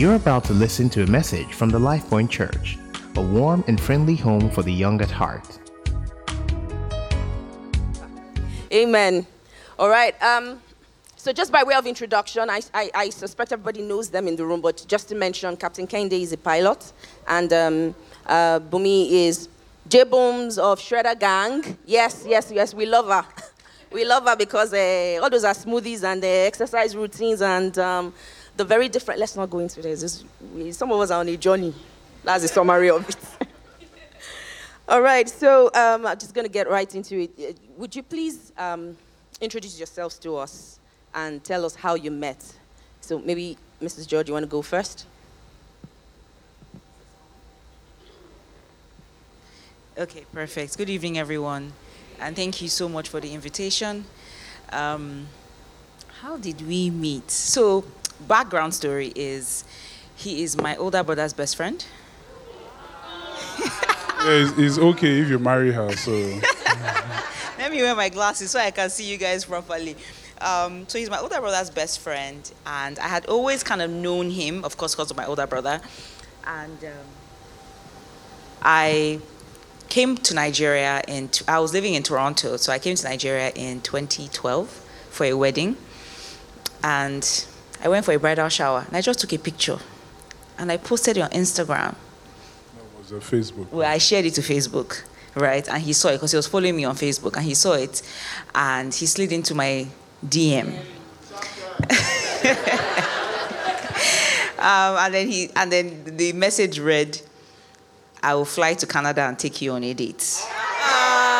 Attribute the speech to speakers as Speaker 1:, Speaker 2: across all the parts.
Speaker 1: You're about to listen to a message from the LifePoint Church, a warm and friendly home for the young at heart.
Speaker 2: Amen. All right. Um, so, just by way of introduction, I, I, I, suspect everybody knows them in the room, but just to mention, Captain Kehinde is a pilot, and um, uh, Bumi is J Booms of Shredder Gang. Yes, yes, yes, we love her. we love her because uh, all those are smoothies and uh, exercise routines and um, the very different. Let's not go into this. this we, some of us are on a journey. That's the summary of it. all right, so um, I'm just going to get right into it. Uh, would you please um, introduce yourselves to us and tell us how you met? So maybe, Mrs. George, you want to go first?
Speaker 3: Okay, perfect. Good evening, everyone, and thank you so much for the invitation. Um, how did we meet? So, background story is he is my older brother's best friend.
Speaker 4: yeah, it's, it's, okay if you marry her. So
Speaker 3: let me wear my glasses so I can see you guys properly. Um, so he's my older brother's best friend, and I had always kind of known him, of course, because of my older brother. And um, I came to Nigeria in, I was living in Toronto, so I came to Nigeria in 2012 for a wedding. And I went for a bridal shower and I just took a picture and I posted it on Instagram.
Speaker 4: That was a Facebook.
Speaker 3: Well, I shared it to Facebook, right? And he saw it because he was following me on Facebook and he saw it and he slid into my DM. um, and then he and then the message read I will fly to Canada and take you on a date.
Speaker 2: Ah,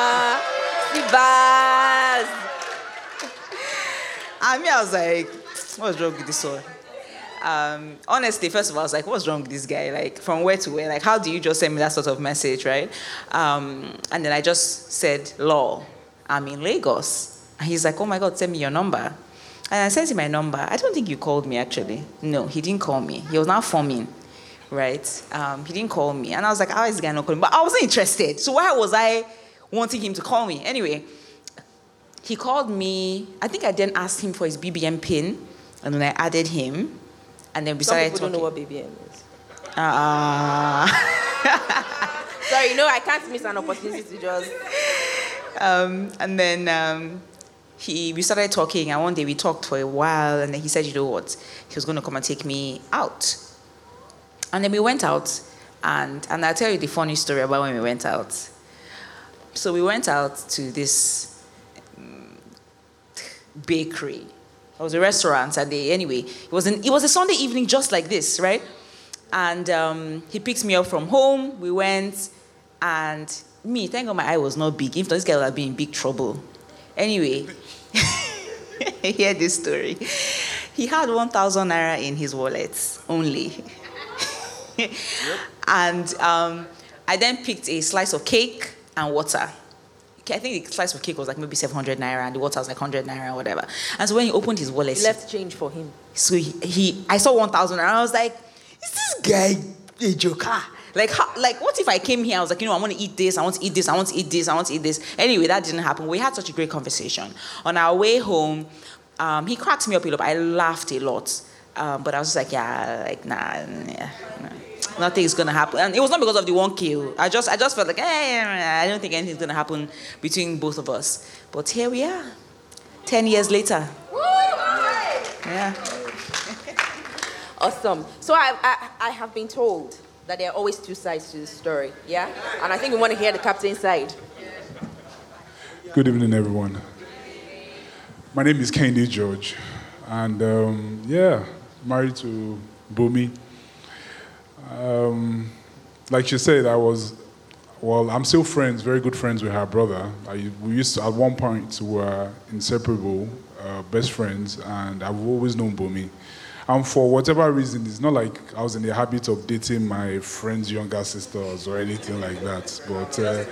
Speaker 3: I mean, I was like, what's wrong with this one? Um, honestly, first of all, I was like, what's wrong with this guy? Like, from where to where? Like, how do you just send me that sort of message, right? Um, and then I just said, law, I'm in Lagos. And he's like, oh my God, send me your number. And I sent him my number. I don't think you called me, actually. No, he didn't call me. He was now forming right? Um, he didn't call me. And I was like, how is this guy not calling? But I wasn't interested. So why was I wanting him to call me? Anyway, he called me. I think I then asked him for his BBM pin. And then I added him. And then we
Speaker 2: Some
Speaker 3: started
Speaker 2: people
Speaker 3: talking.
Speaker 2: don't know what BBM is.
Speaker 3: Uh,
Speaker 2: Sorry, you know, I can't miss an opportunity to just.
Speaker 3: Um, and then um, he, we started talking, and one day we talked for a while, and then he said, you know what, he was going to come and take me out. And then we went out, and, and I'll tell you the funny story about when we went out. So we went out to this um, bakery. It was a restaurant, and they, anyway, it was, an, it was a Sunday evening just like this, right? And um, he picked me up from home. We went, and me, thank God my eye was not big. If not, this guy would have been in big trouble. Anyway, hear this story. He had 1,000 naira in his wallet only. yep. And um, I then picked a slice of cake and water. I think the slice of cake was like maybe 700 naira and the water was like 100 naira or whatever. And so when he opened his wallet,
Speaker 2: he left change for him.
Speaker 3: So he, he I saw 1,000 and I was like, is this guy a joker? Like, how, like, what if I came here? I was like, you know, I want to eat this, I want to eat this, I want to eat this, I want to eat this. Anyway, that didn't happen. We had such a great conversation. On our way home, um, he cracked me up a lot. I laughed a lot. Um, but I was just like, yeah, like, nah, yeah, nah nothing's gonna happen. And it was not because of the one kill. I just I just felt like, eh, I don't think anything's gonna happen between both of us. But here we are, ten years later. Yeah.
Speaker 2: awesome. So I, I I have been told that there are always two sides to the story. Yeah, and I think we want to hear the captain's side.
Speaker 4: Good evening, everyone. My name is Kehinde George, and um, yeah, married to Bumi. Um, like she said, I was, well, I'm still friends, very good friends with her brother. I, we used to, at one point, we were inseparable, uh, best friends, and I've always known Bumi. And for whatever reason, it's not like I was in the habit of dating my friend's younger sisters or anything like that. But uh,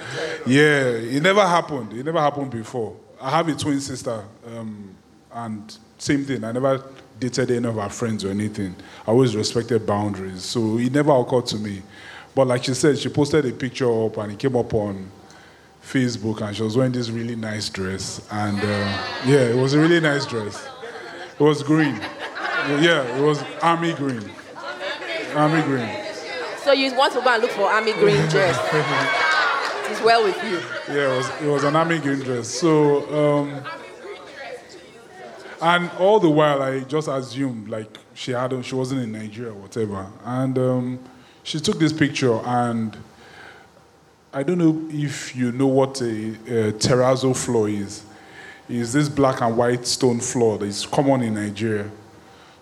Speaker 4: yeah, it never happened. It never happened before. I have a twin sister, um, and same thing. I never dated any of our friends or anything. I always respected boundaries. So it never occurred to me. But like she said, she posted a picture up and it came up on Facebook and she was wearing this really nice dress. And uh, yeah, it was a really nice dress. It was green. Yeah, it was army green. Army green.
Speaker 2: So you want to go and look for army green dress. it's well with you.
Speaker 4: Yeah, it was, it was an army green dress. So, um, and all the while, I just assumed like she had, she wasn't in Nigeria or whatever. And um, she took this picture, and I don't know if you know what a, a terrazzo floor is. Is this black and white stone floor that is common in Nigeria?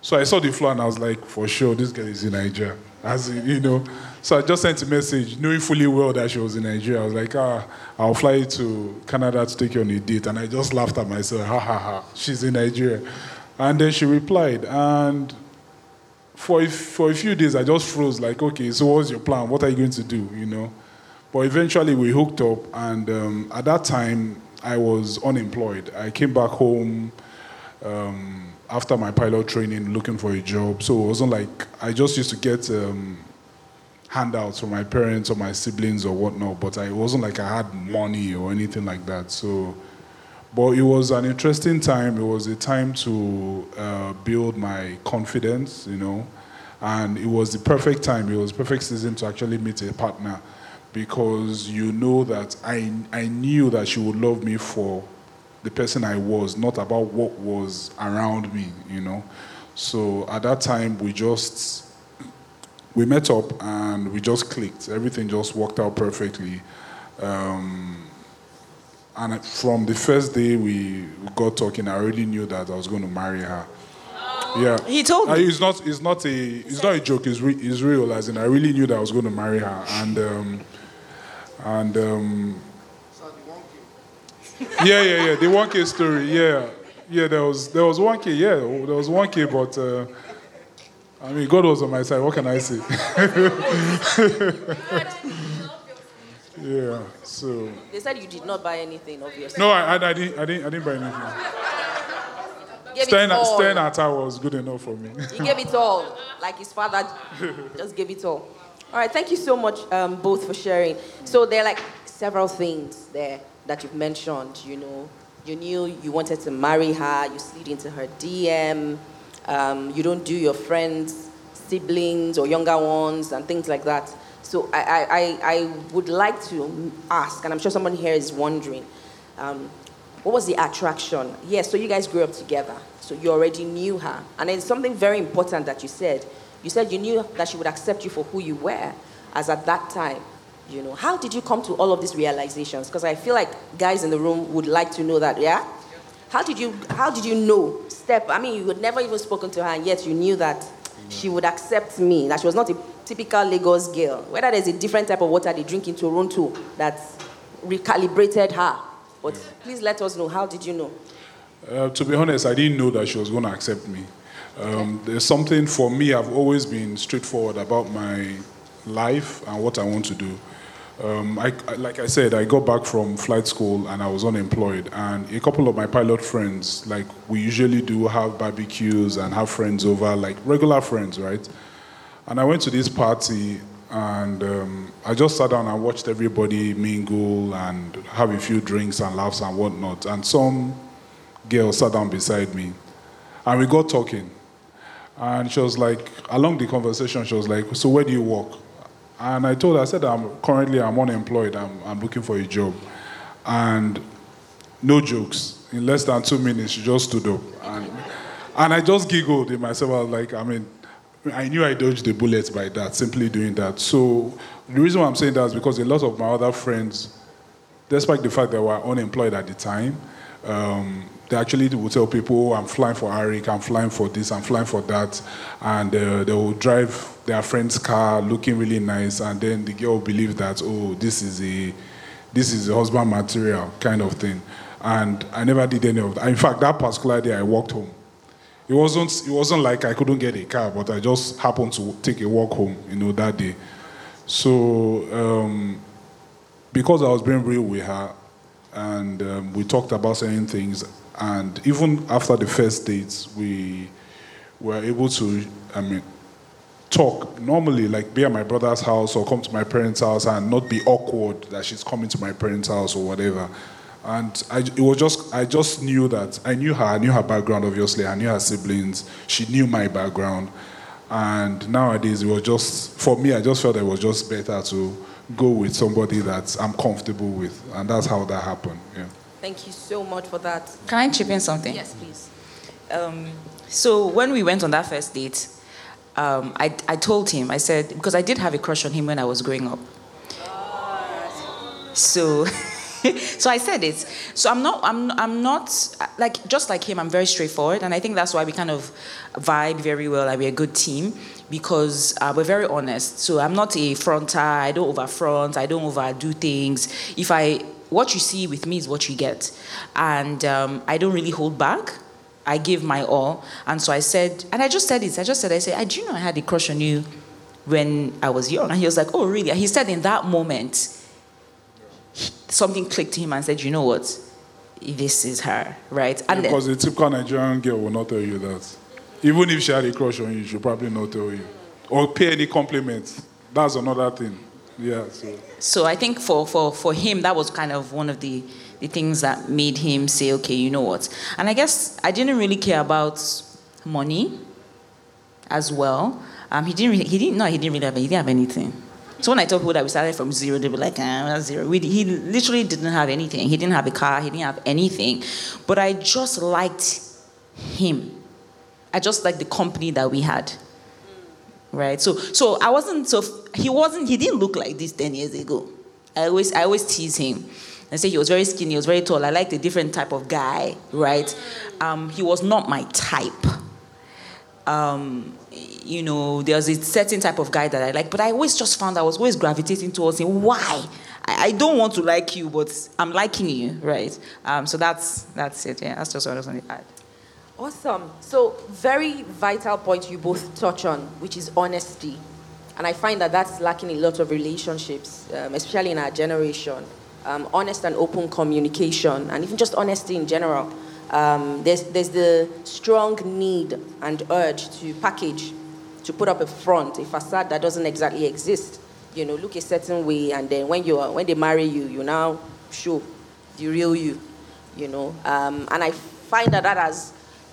Speaker 4: So I saw the floor and I was like, for sure, this girl is in Nigeria. As you know. So I just sent a message, knowing fully well that she was in Nigeria. I was like, ah, I'll fly to Canada to take you on a date. And I just laughed at myself, ha ha ha, she's in Nigeria. And then she replied, and for a, for a few days I just froze, like, okay, so what's your plan? What are you going to do? You know. But eventually we hooked up, and um, at that time I was unemployed. I came back home. Um, after my pilot training looking for a job. So it wasn't like I just used to get um, handouts from my parents or my siblings or whatnot, but I, it wasn't like I had money or anything like that. So, but it was an interesting time. It was a time to uh, build my confidence, you know, and it was the perfect time. It was perfect season to actually meet a partner because you know that I, I knew that she would love me for the person I was, not about what was around me, you know. So at that time, we just we met up and we just clicked. Everything just worked out perfectly. Um, and from the first day we got talking, I already knew that I was going to marry her. Yeah,
Speaker 3: he told me.
Speaker 4: Uh, it's not. It's not a. It's not a joke. It's, re, it's real. As in, I really knew that I was going to marry her, and um, and um, yeah, yeah, yeah. The one K story. Yeah, yeah. There was there was one K. Yeah, there was one K. But uh, I mean, God was on my side. What can I say? yeah. So.
Speaker 2: They said you did not buy anything, obviously.
Speaker 4: No, I, I, I didn't. I didn't. I didn't buy anything. Staying at, staying at her was good enough for me.
Speaker 2: he gave it all, like his father just gave it all. All right, thank you so much, um, both, for sharing. So there are like several things there that you've mentioned, you know, you knew you wanted to marry her, you slid into her DM, um, you don't do your friends' siblings or younger ones and things like that. So I, I, I would like to ask, and I'm sure someone here is wondering, um, what was the attraction? Yes, so you guys grew up together, so you already knew her. And it's something very important that you said. You said you knew that she would accept you for who you were, as at that time. You know, how did you come to all of these realizations? Because I feel like guys in the room would like to know that, yeah? How did you how did you know? Step, I mean you had never even spoken to her and yet you knew that she would accept me, that she was not a typical Lagos girl. Whether there's a different type of water they drink in Toronto that recalibrated her. But yeah. please let us know, how did you know?
Speaker 4: Uh, to be honest, I didn't know that she was going to accept me. Um, there's something for me, I've always been straightforward about my life and what I want to do. Um, I, like I said, I got back from flight school and I was unemployed. And a couple of my pilot friends, like we usually do, have barbecues and have friends over, like regular friends, right? And I went to this party and um, I just sat down and watched everybody mingle and have a few drinks and laughs and whatnot. And some girl sat down beside me and we got talking. And she was like, along the conversation, she was like, So where do you work? And I told her, I said, I'm currently I'm unemployed. I'm, I'm looking for a job. And no jokes. In less than two minutes, she just stood up. And, and I just giggled in myself. I was like, I mean, I knew I dodged the bullets by that, simply doing that. So the reason why I'm saying that is because a lot of my other friends, despite the fact that we were unemployed at the time, um, they actually will tell people, oh, I'm flying for Arik, I'm flying for this, I'm flying for that. And uh, they will drive their friend's car looking really nice. And then the girl will believe that, oh, this is a, this is a husband material kind of thing. And I never did any of that. In fact, that particular day I walked home. It wasn't, it wasn't like I couldn't get a car, but I just happened to take a walk home, you know, that day. So um, because I was being real with her, and um, we talked about certain things, and even after the first dates, we were able to, I mean, talk. Normally, like be at my brother's house or come to my parents' house and not be awkward that she's coming to my parents' house or whatever. And I, it was just, I just knew that I knew her, I knew her background, obviously, I knew her siblings, she knew my background. And nowadays, it was just, for me, I just felt it was just better to go with somebody that I'm comfortable with. And that's how that happened. Yeah.
Speaker 2: Thank you so much for that.
Speaker 3: Can I chip in something?
Speaker 2: Yes, please.
Speaker 3: Um, so when we went on that first date, um, I, I told him, I said, because I did have a crush on him when I was growing up. So, so I said it. So I'm not, I'm, I'm not, like, just like him, I'm very straightforward. And I think that's why we kind of vibe very well and we're a good team because uh, we're very honest. So I'm not a fronter, I don't over front, I don't overdo things. If I, what you see with me is what you get. And um, I don't really hold back. I give my all. And so I said, and I just said it, I just said, I said, I do you know I had a crush on you when I was young? And he was like, oh, really? And he said in that moment, something clicked to him and said, you know what? This is her, right?
Speaker 4: And because a typical Nigerian girl will not tell you that. Even if she had a crush on you, she'll probably not tell you. Or pay any compliments. That's another thing. Yeah. So,
Speaker 3: so I think for, for, for him, that was kind of one of the, the things that made him say, okay, you know what? And I guess I didn't really care about money as well. Um, he didn't. Really, he didn't. No, he didn't really have. He didn't have anything. So when I told people that we started from zero, they were like, ah, zero. We, he literally didn't have anything. He didn't have a car. He didn't have anything. But I just liked him. I just liked the company that we had. Right. So so I wasn't so he wasn't he didn't look like this ten years ago. I always I always tease him. I say he was very skinny, he was very tall. I liked a different type of guy, right? Um, he was not my type. Um, you know, there's a certain type of guy that I like, but I always just found I was always gravitating towards him. Why? I, I don't want to like you, but I'm liking you, right? Um, so that's that's it. Yeah, that's just what I was going to add.
Speaker 2: Awesome. So very vital point you both touch on, which is honesty, and I find that that's lacking in a lot of relationships, um, especially in our generation. Um, honest and open communication, and even just honesty in general. Um, there's, there's the strong need and urge to package to put up a front, a facade that doesn't exactly exist. You know, look a certain way, and then when you are, when they marry you, you now show the real you. You know, um, and I find that that has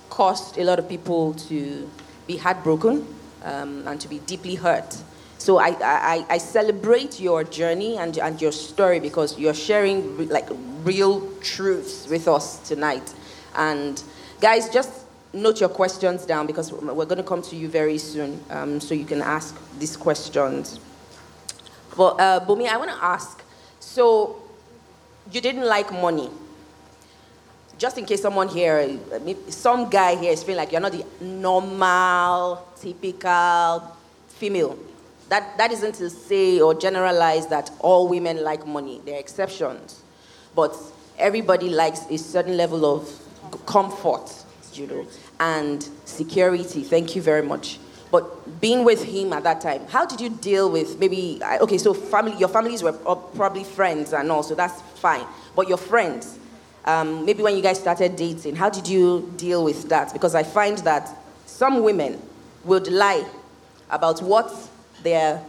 Speaker 2: caused a lot of people to be heartbroken um, and to be deeply hurt. So I, I, I celebrate your journey and, and your story because you're sharing like real truths with us tonight. And guys, just note your questions down because we're going to come to you very soon um, so you can ask these questions. But, uh, Bumi, I want to ask so you didn't like money. Just in case someone here, some guy here is feeling like you're not the normal, typical female. That, that isn't to say or generalize that all women like money. There are exceptions. But everybody likes a certain level of comfort, you know and security. Thank you very much. But being with him at that time, how did you deal with maybe, okay, so family, your families were probably friends and all, so that's fine. But your friends, um, maybe when you guys started dating, how did you deal with that? Because I find that some women would lie about what their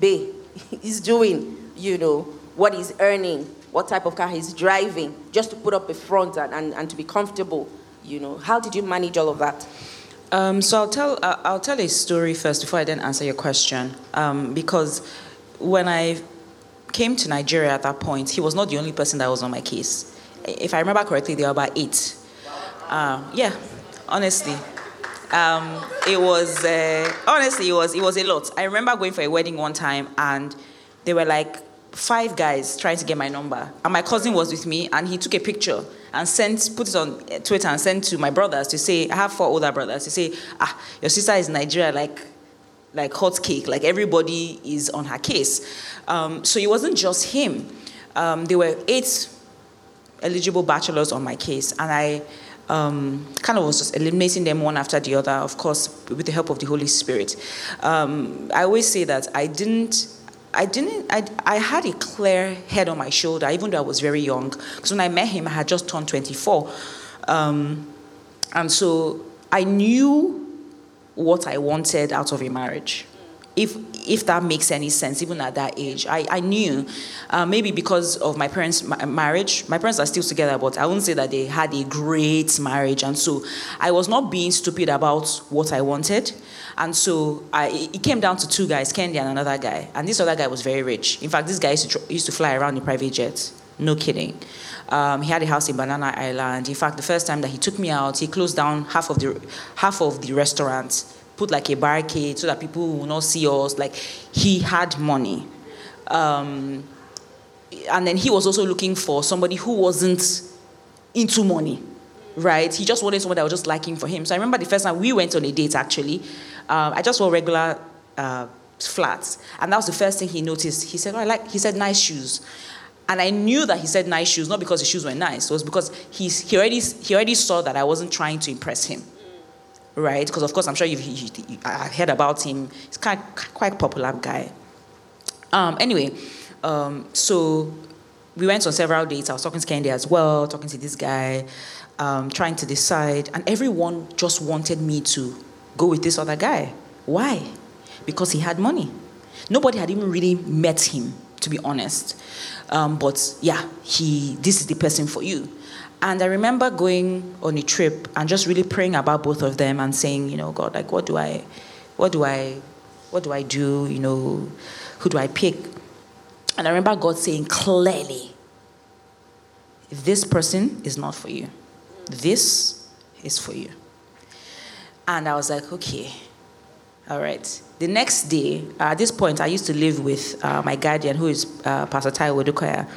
Speaker 2: bae is doing, you know, what he's earning, what type of car he's driving, just to put up a front and, and, and to be comfortable you know, how did you manage all of that?
Speaker 3: Um, so I'll tell uh, I'll tell a story first before I then answer your question, um, because when I came to Nigeria at that point, he was not the only person that was on my case. If I remember correctly, there were about eight. Uh, yeah, honestly, um, it was uh, honestly it was it was a lot. I remember going for a wedding one time, and they were like five guys trying to get my number, and my cousin was with me, and he took a picture and sent, put it on Twitter and sent to my brothers to say, I have four older brothers, to say, ah, your sister is Nigeria like, like hot cake, like everybody is on her case. Um, so it wasn't just him. Um, there were eight eligible bachelors on my case, and I um, kind of was just eliminating them one after the other, of course, with the help of the Holy Spirit. Um, I always say that I didn't I didn't, I, I had a clear head on my shoulder, even though I was very young. Because when I met him, I had just turned 24. Um, and so I knew what I wanted out of a marriage. If, if that makes any sense, even at that age, I, I knew, uh, maybe because of my parents' ma- marriage. My parents are still together, but I wouldn't say that they had a great marriage. And so I was not being stupid about what I wanted. And so I, it came down to two guys, Kendi and another guy. And this other guy was very rich. In fact, this guy used to, used to fly around in private jets. No kidding. Um, he had a house in Banana Island. In fact, the first time that he took me out, he closed down half of the half of the restaurant, put like a barricade so that people will not see us. Like he had money. Um, and then he was also looking for somebody who wasn't into money, right? He just wanted someone that was just liking for him. So I remember the first time we went on a date, actually, um, I just wore regular uh, flats, and that was the first thing he noticed. He said, oh, "I like." He said, "Nice shoes." And I knew that he said nice shoes, not because the shoes were nice. It was because he's, he, already, he already saw that I wasn't trying to impress him. Right? Because, of course, I'm sure you've, you, I heard about him. He's kind of, quite popular guy. Um, anyway, um, so we went on several dates. I was talking to Kendi as well, talking to this guy, um, trying to decide. And everyone just wanted me to go with this other guy. Why? Because he had money. Nobody had even really met him, to be honest. Um, but yeah, he, this is the person for you. And I remember going on a trip and just really praying about both of them and saying, you know, God, like, what do I, what do I, what do I do? You know, who do I pick? And I remember God saying clearly, this person is not for you. This is for you. And I was like, okay, all right. The next day, uh, at this point, I used to live with uh, my guardian, who is uh, Pastor Taiwo Odukoya.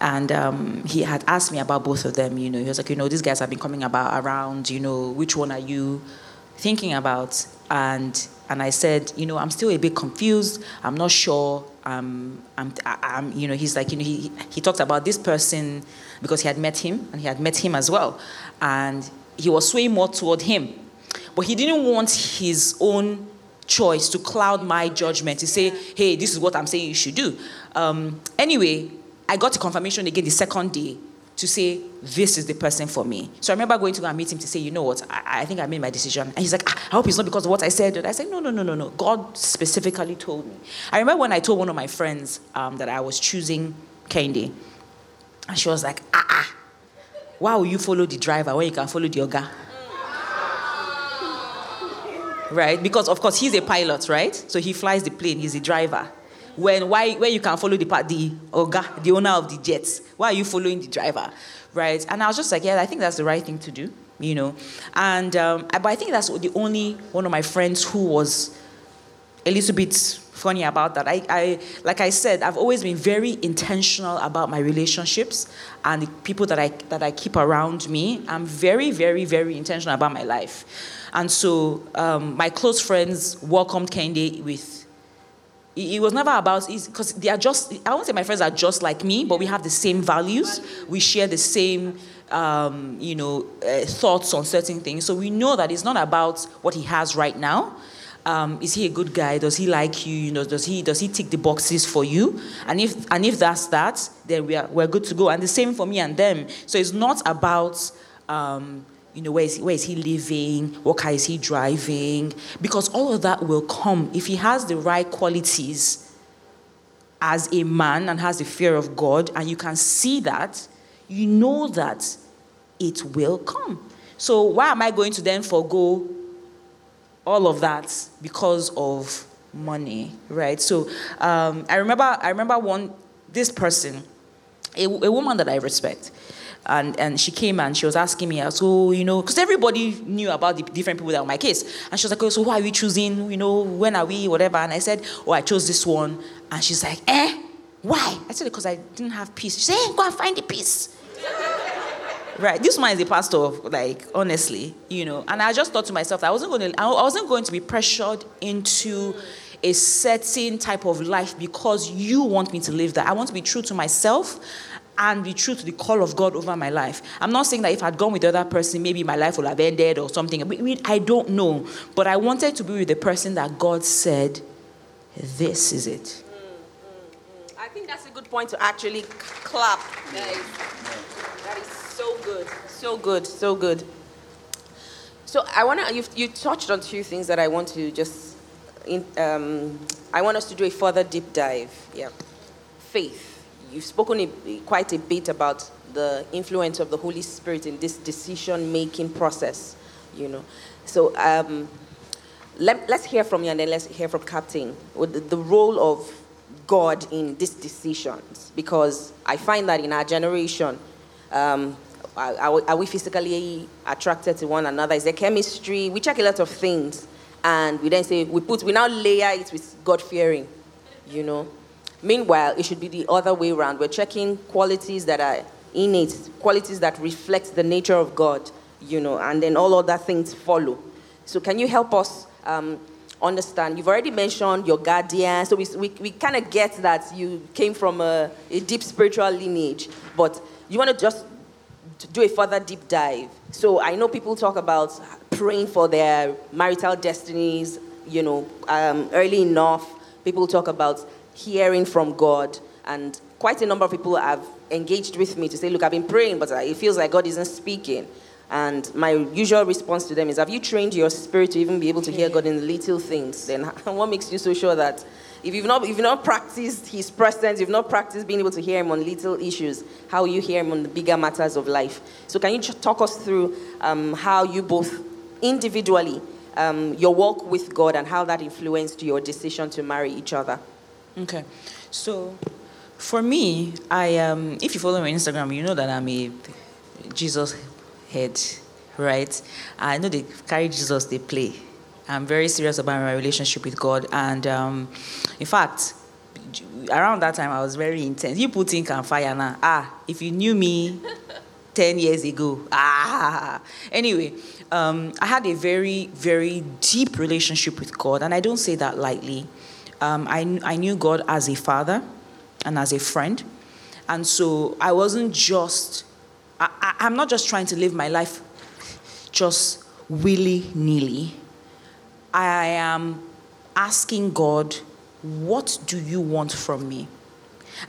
Speaker 3: And um, he had asked me about both of them. You know, he was like, you know, these guys have been coming about around. You know, which one are you thinking about? And and I said, you know, I'm still a bit confused. I'm not sure. Um, I'm, I'm, you know, he's like, you know, he, he talked about this person because he had met him and he had met him as well. And he was swaying more toward him. But he didn't want his own choice to cloud my judgment to say, hey, this is what I'm saying you should do. Um, anyway, I got a confirmation again the second day to say, this is the person for me. So I remember going to go and meet him to say, you know what, I, I think I made my decision. And he's like, ah, I hope it's not because of what I said. And I said, no, no, no, no, no. God specifically told me. I remember when I told one of my friends um, that I was choosing Kendi. And she was like, ah, ah, why will you follow the driver when you can follow the oga? Right? Because, of course, he's a pilot, right? So he flies the plane, he's a driver when why when you can follow the the oga, the owner of the jets, why are you following the driver, right? And I was just like, yeah, I think that's the right thing to do, you know. And um, but I think that's the only one of my friends who was a little bit funny about that. I, I like I said, I've always been very intentional about my relationships and the people that I that I keep around me. I'm very, very, very intentional about my life. And so um, my close friends welcomed Kendi with it was never about because they are just i won't say my friends are just like me but we have the same values. We share the same um, you know uh, thoughts on certain things. So we know that it's not about what he has right now. Um, is he a good guy? Does he like you? You know does he does he tick the boxes for you? And if and if that's that then we are we're good to go. And the same for me and them. So it's not about um, you know, where is, he, where is he living? What car is he driving? Because all of that will come if he has the right qualities as a man and has the fear of God, and you can see that, you know that it will come. So why am I going to then forego all of that because of money, right? So um, I remember, I remember one this person, a, a woman that I respect and, and she came and she was asking me, so, you know, because everybody knew about the different people that were my case. And she was like, oh, so who are we choosing? You know, when are we, whatever. And I said, oh, I chose this one. And she's like, eh, why? I said, because I didn't have peace. She said, go and find the peace. right, this man is a pastor, like, honestly, you know. And I just thought to myself, I wasn't going to, I wasn't going to be pressured into a certain type of life because you want me to live that. I want to be true to myself and be true to the call of God over my life. I'm not saying that if I'd gone with the other person, maybe my life would have ended or something. I don't know. But I wanted to be with the person that God said, this is it. Mm,
Speaker 2: mm, mm. I think that's a good point to actually clap. That is, so good. So good. So good. So I want to, you touched on two things that I want to just, in, um, I want us to do a further deep dive. Yeah. Faith you've spoken quite a bit about the influence of the Holy Spirit in this decision making process, you know. So, um, let, us hear from you and then let's hear from Captain. The, the role of God in these decisions, because I find that in our generation, um, are, are, we physically attracted to one another? Is there chemistry? We check a lot of things, and we then say we put we now layer it with God fearing, you know. Meanwhile, it should be the other way around. We're checking qualities that are innate, qualities that reflect the nature of God, you know, and then all other things follow. So, can you help us um, understand? You've already mentioned your guardian, so we, we, we kind of get that you came from a, a deep spiritual lineage, but you want to just do a further deep dive. So, I know people talk about praying for their marital destinies, you know, um, early enough. People talk about hearing from God, and quite a number of people have engaged with me to say, Look, I've been praying, but it feels like God isn't speaking. And my usual response to them is, Have you trained your spirit to even be able to hear God in the little things? Then what makes you so sure that if you've not, if you've not practiced His presence, you've not practiced being able to hear Him on little issues, how you hear Him on the bigger matters of life? So, can you talk us through um, how you both individually, um, your walk with God, and how that influenced your decision to marry each other?
Speaker 3: Okay. So, for me, I um, if you follow me on Instagram, you know that I'm a Jesus head, right? I know they carry Jesus, they play. I'm very serious about my relationship with God, and um, in fact, around that time I was very intense. You put ink and fire now. Ah, if you knew me ten years ago, ah. Anyway, um, I had a very, very deep relationship with God, and I don't say that lightly. Um, I, I knew God as a father and as a friend. And so I wasn't just, I, I, I'm not just trying to live my life just willy nilly. I am asking God, what do you want from me?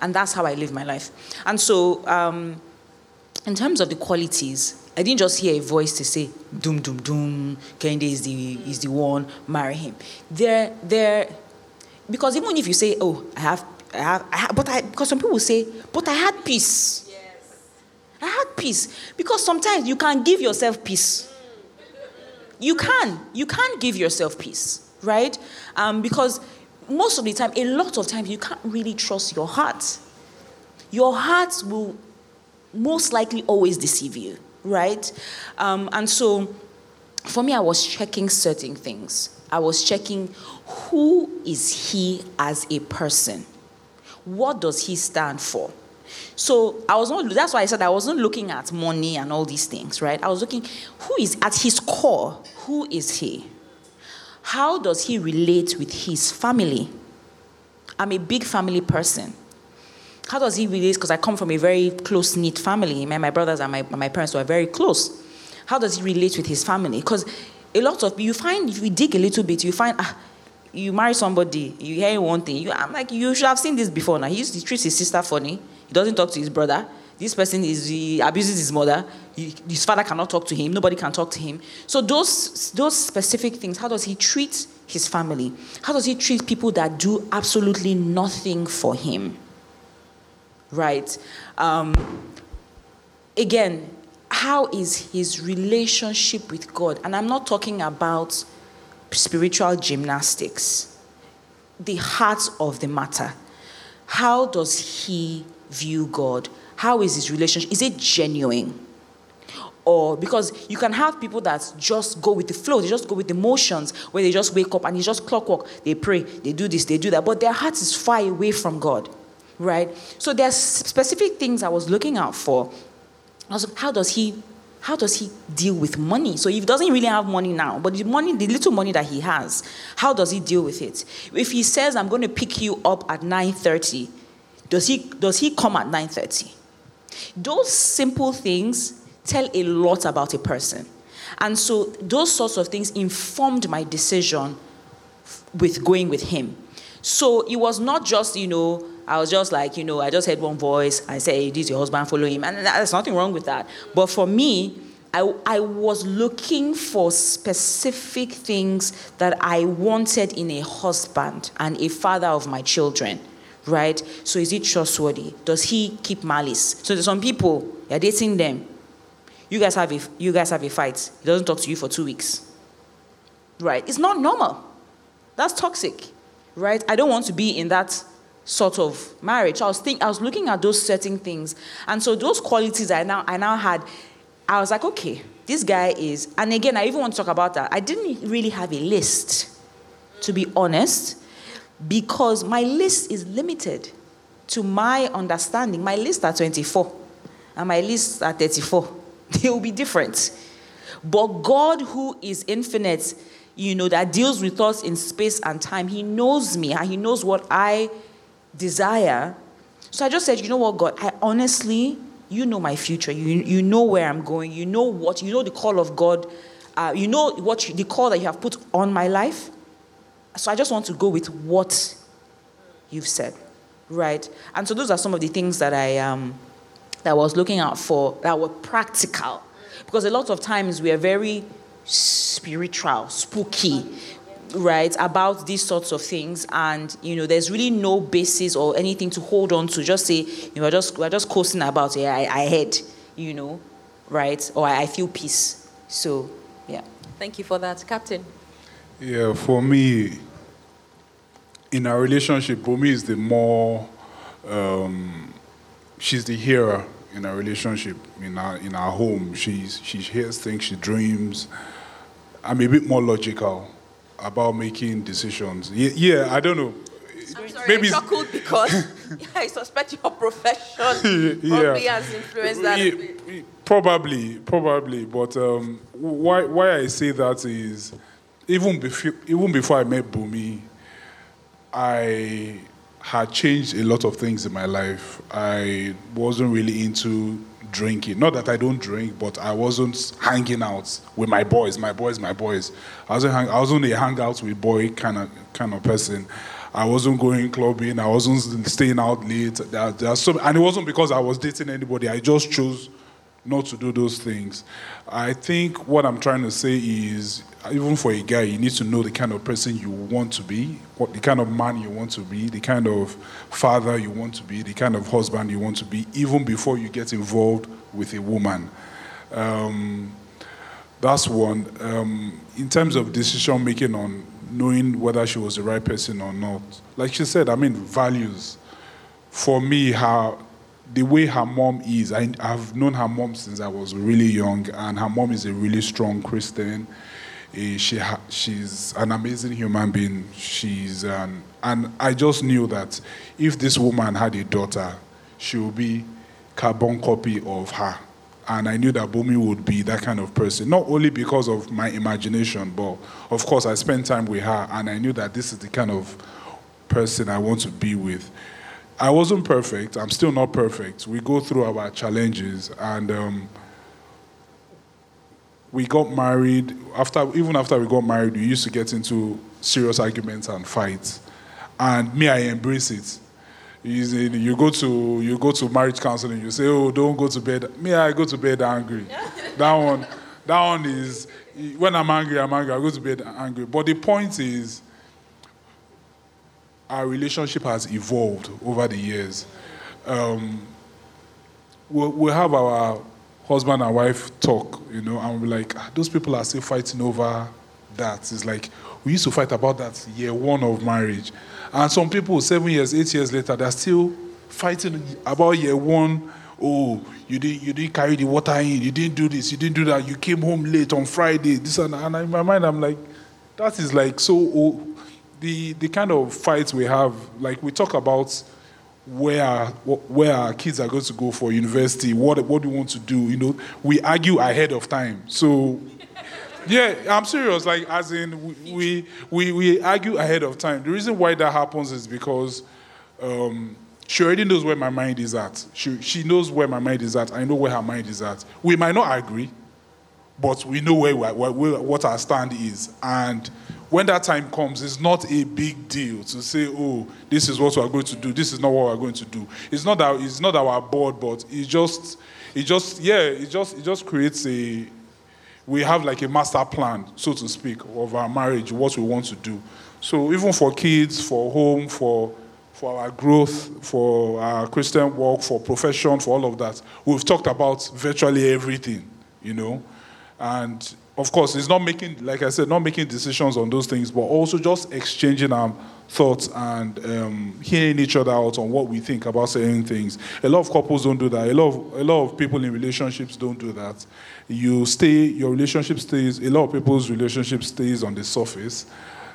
Speaker 3: And that's how I live my life. And so, um, in terms of the qualities, I didn't just hear a voice to say, doom, doom, doom, Kehinde is the, is the one, marry him. There, there, because even if you say, "Oh, I have, I have, I have," but I, because some people say, "But I had peace." Yes. I had peace because sometimes you can give yourself peace. You can, you can give yourself peace, right? Um, because most of the time, a lot of times, you can't really trust your heart. Your heart will most likely always deceive you, right? Um, and so, for me, I was checking certain things. I was checking who is he as a person? What does he stand for? So I was not, that's why I said I wasn't looking at money and all these things, right? I was looking, who is at his core, who is he? How does he relate with his family? I'm a big family person. How does he relate? Because I come from a very close knit family. My, my brothers and my, my parents were very close. How does he relate with his family? Because a lot of you find, if you dig a little bit, you find, ah, you marry somebody, you hear one thing. You, I'm like, you should have seen this before now. He used to treat his sister funny. He doesn't talk to his brother. This person is he abuses his mother. He, his father cannot talk to him. Nobody can talk to him. So those those specific things. How does he treat his family? How does he treat people that do absolutely nothing for him? Right. Um, again, how is his relationship with God? And I'm not talking about spiritual gymnastics, the heart of the matter. How does he view God? How is his relationship? Is it genuine? Or because you can have people that just go with the flow, they just go with the motions, where they just wake up and it's just clockwork. They pray, they do this, they do that, but their heart is far away from God, right? So there's specific things I was looking out for. Also, how does he how does he deal with money? So he doesn't really have money now, but the money, the little money that he has, how does he deal with it? If he says, I'm going to pick you up at 9.30, does he, does he come at 9.30? Those simple things tell a lot about a person. And so those sorts of things informed my decision with going with him. So it was not just, you know, I was just like, you know, I just heard one voice. I said, hey, this is your husband, follow him. And there's nothing wrong with that. But for me, I, I was looking for specific things that I wanted in a husband and a father of my children, right? So is he trustworthy? Does he keep malice? So there's some people, you're dating them. You guys have a, you guys have a fight. He doesn't talk to you for two weeks. right? It's not normal. That's toxic, right? I don't want to be in that sort of marriage. I was think I was looking at those certain things, and so those qualities I now I now had, I was like, okay, this guy is. And again, I even want to talk about that. I didn't really have a list, to be honest, because my list is limited to my understanding. My list at 24 and my list at 34, they will be different. But God, who is infinite, you know, that deals with us in space and time, He knows me and He knows what I desire. So I just said, you know what, God, I honestly, you know my future. You, you know where I'm going. You know what, you know the call of God. Uh, you know what you, the call that you have put on my life. So I just want to go with what you've said, right? And so those are some of the things that I um, that I was looking out for that were practical, because a lot of times we are very spiritual, spooky, right, about these sorts of things, and you know, there's really no basis or anything to hold on to. Just say, you know, just we're just coasting about. Yeah, I, I heard, you know, right, or I, I feel peace. So, yeah.
Speaker 2: Thank you for that, Captain.
Speaker 4: Yeah, for me, in our relationship, Bumi is the more, um, she's the hero in our relationship, in our in our home. She's she hears things, she dreams. I'm a bit more logical about making decisions. Yeah, yeah I don't know.
Speaker 2: I'm sorry, Maybe I chuckled because I suspect your profession yeah. probably has influenced that. Yeah,
Speaker 4: probably, probably. But um, why why I say that is even before even before I met Bumi, I had changed a lot of things in my life. I wasn't really into drinking. Not that I don't drink, but I wasn't hanging out with my boys. My boys, my boys. I wasn't. Hang, I wasn't a hangout with boy kind of kind of person. I wasn't going clubbing. I wasn't staying out late. There, there and it wasn't because I was dating anybody. I just chose not to do those things. I think what I'm trying to say is, even for a guy, you need to know the kind of person you want to be, what the kind of man you want to be, the kind of father you want to be, the kind of husband you want to be, even before you get involved with a woman. Um, that's one. Um, in terms of decision making on knowing whether she was the right person or not, like she said, I mean, values. For me, how the way her mom is, I, have known her mom since I was really young, and her mom is a really strong Christian. Uh, she ha- she's an amazing human being. She's an, and I just knew that if this woman had a daughter, she would be carbon copy of her. And I knew that Bumi would be that kind of person, not only because of my imagination, but of course I spent time with her, and I knew that this is the kind of person I want to be with. I wasn't perfect. I'm still not perfect. We go through our challenges, and um, we got married. After even after we got married, we used to get into serious arguments and fights. And me, I embrace it. You go to you go to marriage counseling. You say, "Oh, don't go to bed." Me, I go to bed angry. that one, that one is when I'm angry. I'm angry. I go to bed angry. But the point is, our relationship has evolved over the years. Um, we'll, we'll, have our husband and wife talk, you know, and we're like, ah, those people are still fighting over that. It's like, we used to fight about that year one of marriage. And some people, seven years, eight years later, they're still fighting about year one. Oh, you didn't, you didn't carry the water in, you didn't do this, you didn't do that, you came home late on Friday, this and, and in my mind, I'm like, that is like so old the, the kind of fights we have, like we talk about where where our kids are going to go for university, what what we want to do, you know, we argue ahead of time. So, yeah, I'm serious. Like as in we we we argue ahead of time. The reason why that happens is because. Um, she already knows where my mind is at. She, she knows where my mind is at. I know where her mind is at. We might not agree, but we know where, where, where what our stand is. And when that time comes, it's not a big deal to say, oh, this is what we're going to do, this is not what we're going to do. It's not that it's not our board, but it just it just yeah, it just it just creates a we have like a master plan, so to speak, of our marriage, what we want to do. So even for kids, for home, for for our growth, for our Christian work, for profession, for all of that, we've talked about virtually everything, you know. And of course, it's not making, like I said, not making decisions on those things, but also just exchanging our thoughts and um, hearing each other out on what we think about certain things. A lot of couples don't do that. A lot of a lot of people in relationships don't do that. You stay, your relationship stays. A lot of people's relationship stays on the surface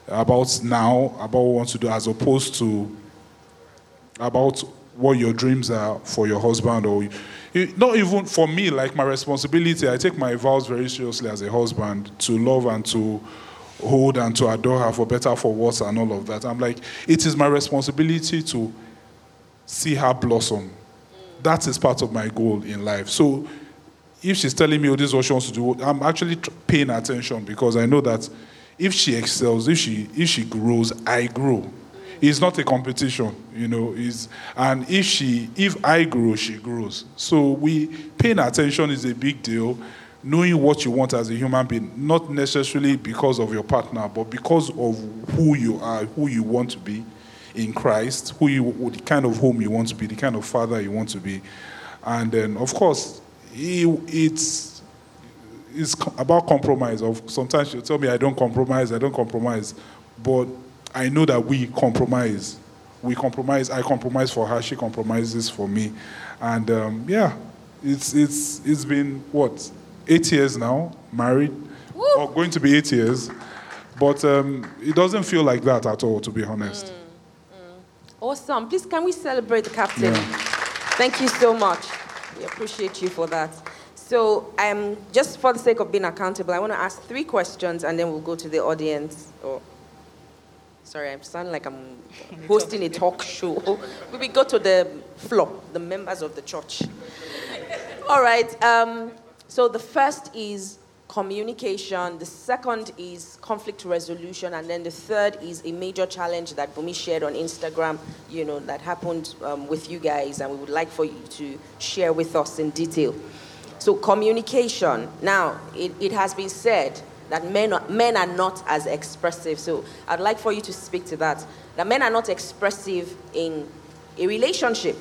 Speaker 4: about now, about what you want to do, as opposed to about what your dreams are for your husband or not even for me like my responsibility i take my vows very seriously as a husband to love and to hold and to adore her for better for worse and all of that. I'm like it is my responsibility to see her blossom. That is part of my goal in life. So if she's telling me oh this is what she wants to do i'm actually paying attention because i know that if she excels if she if she grows i grow it's not a competition, you know. Is and if she, if I grow, she grows. So we paying attention is a big deal. Knowing what you want as a human being, not necessarily because of your partner, but because of who you are, who you want to be in Christ, who you, the kind of home you want to be, the kind of father you want to be, and then of course, it's it's about compromise. Of sometimes you tell me I don't compromise, I don't compromise, but I know that we compromise. We compromise. I compromise for her. She compromises for me, and um, yeah, it's it's it's been what eight years now, married, Woo! or going to be eight years, but um, it doesn't feel like that at all, to be honest. Mm,
Speaker 2: mm. Awesome. Please, can we celebrate the captain? Yeah. Thank you so much. We appreciate you for that. So, um, just for the sake of being accountable, I want to ask three questions, and then we'll go to the audience or Sorry, I'm sounding like I'm hosting a talk show. we go to the floor, the members of the church. All right. Um, so the first is communication. The second is conflict resolution, and then the third is a major challenge that Bumi shared on Instagram. You know that happened um, with you guys, and we would like for you to share with us in detail. So communication. Now, it, it has been said that men are, men are not as expressive. So I'd like for you to speak to that. That men are not expressive in a relationship.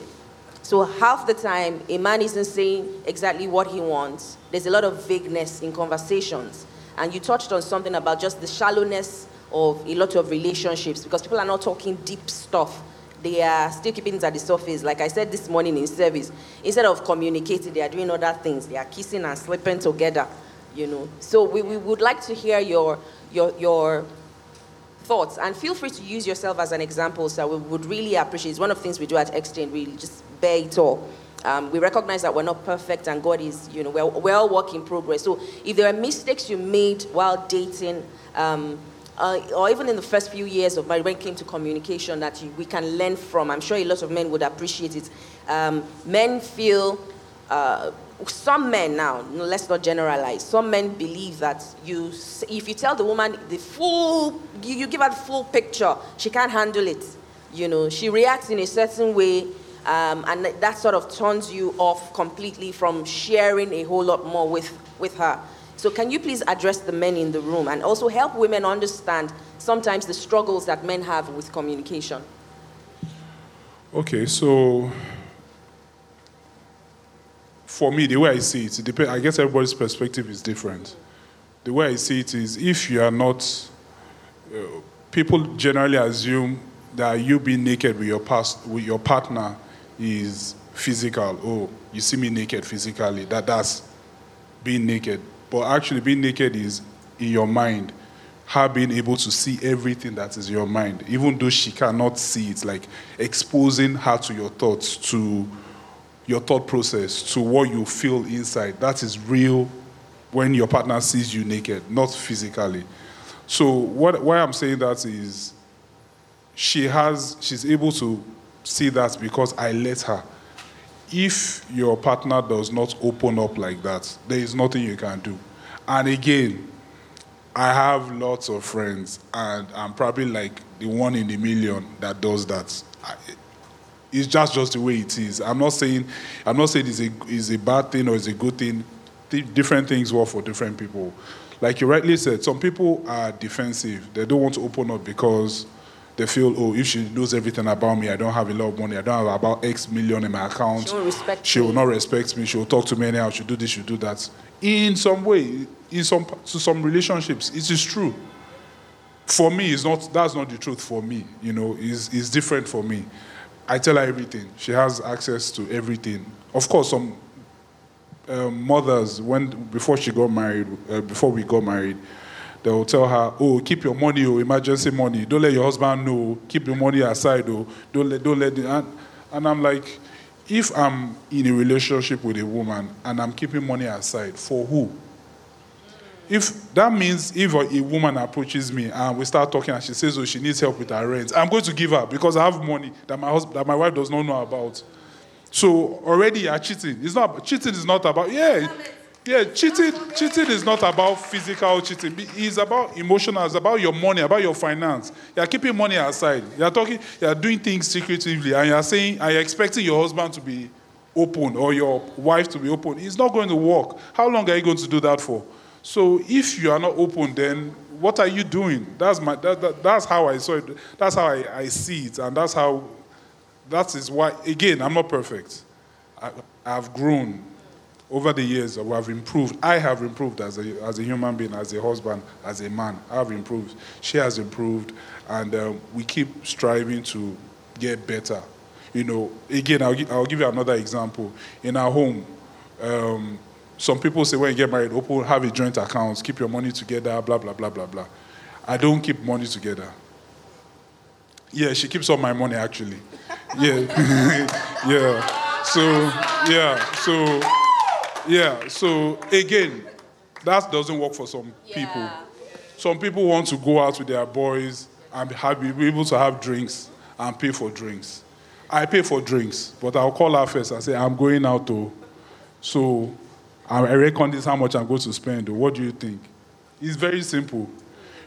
Speaker 2: So half the time, a man isn't saying exactly what he wants. There's a lot of vagueness in conversations. And you touched on something about just the shallowness of a lot of relationships because people are not talking deep stuff. They are still keeping it at the surface. Like I said this morning in service, instead of communicating, they are doing other things. They are kissing and sleeping together you know. So we, we would like to hear your, your, your thoughts and feel free to use yourself as an example. So we would really appreciate. It's one of the things we do at Exchange. Really, just bear it all. Um, we recognize that we're not perfect and God is, you know, we're, we're all work in progress. So if there are mistakes you made while dating, um, uh, or even in the first few years of marriage when it came to communication that you, we can learn from, I'm sure a lot of men would appreciate it. Um, men feel uh, some men now, let's not generalize, some men believe that you, if you tell the woman the full, you, you give her the full picture, she can't handle it. You know, she reacts in a certain way, um, and that sort of turns you off completely from sharing a whole lot more with, with her. So, can you please address the men in the room and also help women understand sometimes the struggles that men have with communication?
Speaker 4: Okay, so for me, the way I see it, it I guess everybody's perspective is different. The way I see it is if you are not, uh, people generally assume that you being naked with your, past, with your partner is physical. Oh, you see me naked physically, that, that's being naked. But actually, being naked is in your mind. Her being able to see everything that is in your mind, even though she cannot see it, like exposing her to your thoughts, to your thought process to what you feel inside. That is real when your partner sees you naked, not physically. So what why I'm saying that is she has she's able to see that because I let her. If your partner does not open up like that, there is nothing you can do. And again, I have lots of friends, and I'm probably like the one in a million that does that. It's just just the way it is. I'm not saying I'm not saying it's a it's a bad thing or it's a good thing. different things work for different people. Like you rightly said, some people are defensive. They don't want to open up because they feel, oh, if she knows everything about me, I don't have a lot of money, I don't have about X million in my account.
Speaker 2: She, won't respect
Speaker 4: she will not respect me. She will talk to me anyhow. She'll do this, she'll do that. In some way, in some to some relationships, it is true. For me, it's not that's not the truth for me. You know, it's, it's different for me. I tell her everything. She has access to everything. Of course, some um, mothers, when before she got married, uh, before we got married, they will tell her, "Oh, keep your money, oh, emergency money. Don't let your husband know. Keep your money aside, oh. Don't let, don't let." The, and, and I'm like, if I'm in a relationship with a woman and I'm keeping money aside, for who? If that means if a woman approaches me and we start talking and she says, "Oh, she needs help with her rent," I'm going to give her because I have money that my husband, that my wife does not know about. So already you're cheating. It's not cheating is not about yeah. Yeah, cheating cheating is not about physical cheating. It's about emotional, it's about your money, about your finance. You're keeping money aside. You're talking, you're doing things secretively, and you're saying, are you expecting your husband to be open or your wife to be open? It's not going to work. How long are you going to do that for? So if you are not open, then what are you doing? That's my that, that, that's how I saw it. That's how I, I see it, and that's how that is why, again, I'm not perfect. I, have grown over the years, I've improved. I have improved as a, as a human being, as a husband, as a man. I have improved. She has improved. And um, we keep striving to get better. You know, again, I'll, I'll give you another example. In our home, um, some people say when you get married, open, have a joint account, keep your money together, blah, blah, blah, blah, blah. I don't keep money together. Yeah, she keeps all my money actually. Yeah. yeah. So, yeah. So, yeah. So, again, that doesn't work for some yeah. people. Some people want to go out with their boys and have, be able to have drinks and pay for drinks. I pay for drinks, but I'll call her first and say, I'm going out to. So, I reckon this how much I'm going to spend. What do you think? It's very simple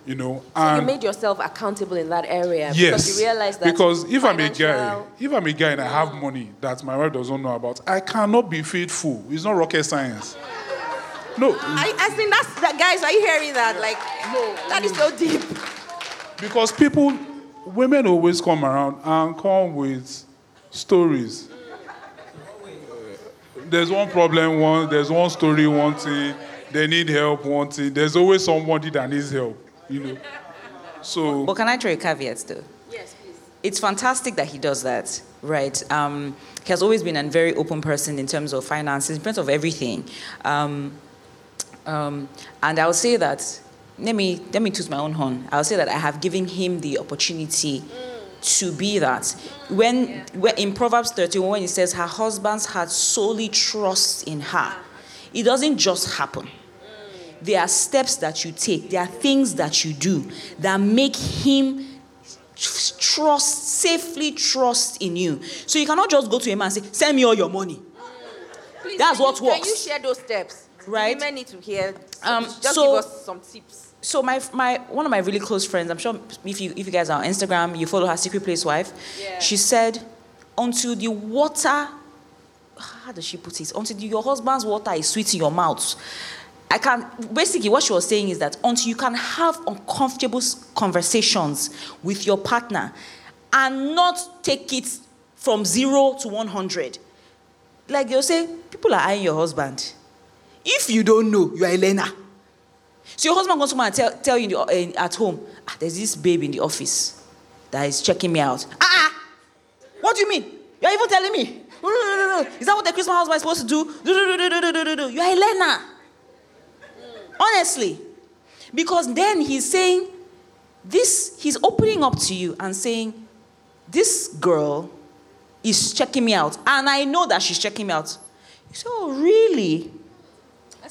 Speaker 4: you know.
Speaker 2: So you made yourself accountable in that area
Speaker 4: yes,
Speaker 2: because you realized that.
Speaker 4: Because if I'm a guy, if I'm a guy and I have money that my wife doesn't know about, I cannot be faithful. It's not rocket science. No.
Speaker 2: I, I think that's that, guys. Are you hearing that? Like, no, that is so deep.
Speaker 4: Because people, women always come around and come with stories. There's one problem, one. There's one story, one thing. They need help, one thing. There's always somebody that needs help you know. So.
Speaker 3: But can I throw a caveat though?
Speaker 2: Yes, please.
Speaker 3: It's fantastic that he does that, right? Um, he has always been a very open person in terms of finances, in terms of everything. Um, um, and I'll say that, let me, let me toot my own horn. I'll say that I have given him the opportunity mm. To be that. When, yeah. when in Proverbs 31, when he says her husband's had solely trust in her, it doesn't just happen there are steps that you take, there are things that you do that make him trust, safely trust in you. So you cannot just go to him and say, Send me all your money.
Speaker 2: Please,
Speaker 3: That's what
Speaker 2: you,
Speaker 3: works.
Speaker 2: Can you share those steps?
Speaker 3: Right.
Speaker 2: Women need to hear. Um, just so, give us some tips.
Speaker 3: So my my one of my really close friends, I'm sure if you if you guys are on Instagram, you follow her secret place wife. Yeah. She said, until the water, how does she put it? Until your husband's water is sweet in your mouth, I can basically what she was saying is that until you can have uncomfortable conversations with your partner and not take it from zero to 100. Like you'll say, people are eyeing your husband. If you don't know, you are a learner. So your husband comes to come and tell, tell you the, uh, at home, ah, there's this babe in the office that is checking me out. Ah, ah, what do you mean? You're even telling me? Is that what the Christmas husband is supposed to do? You're a learner. Honestly. Because then he's saying, this, he's opening up to you and saying, this girl is checking me out. And I know that she's checking me out. You say, oh, really?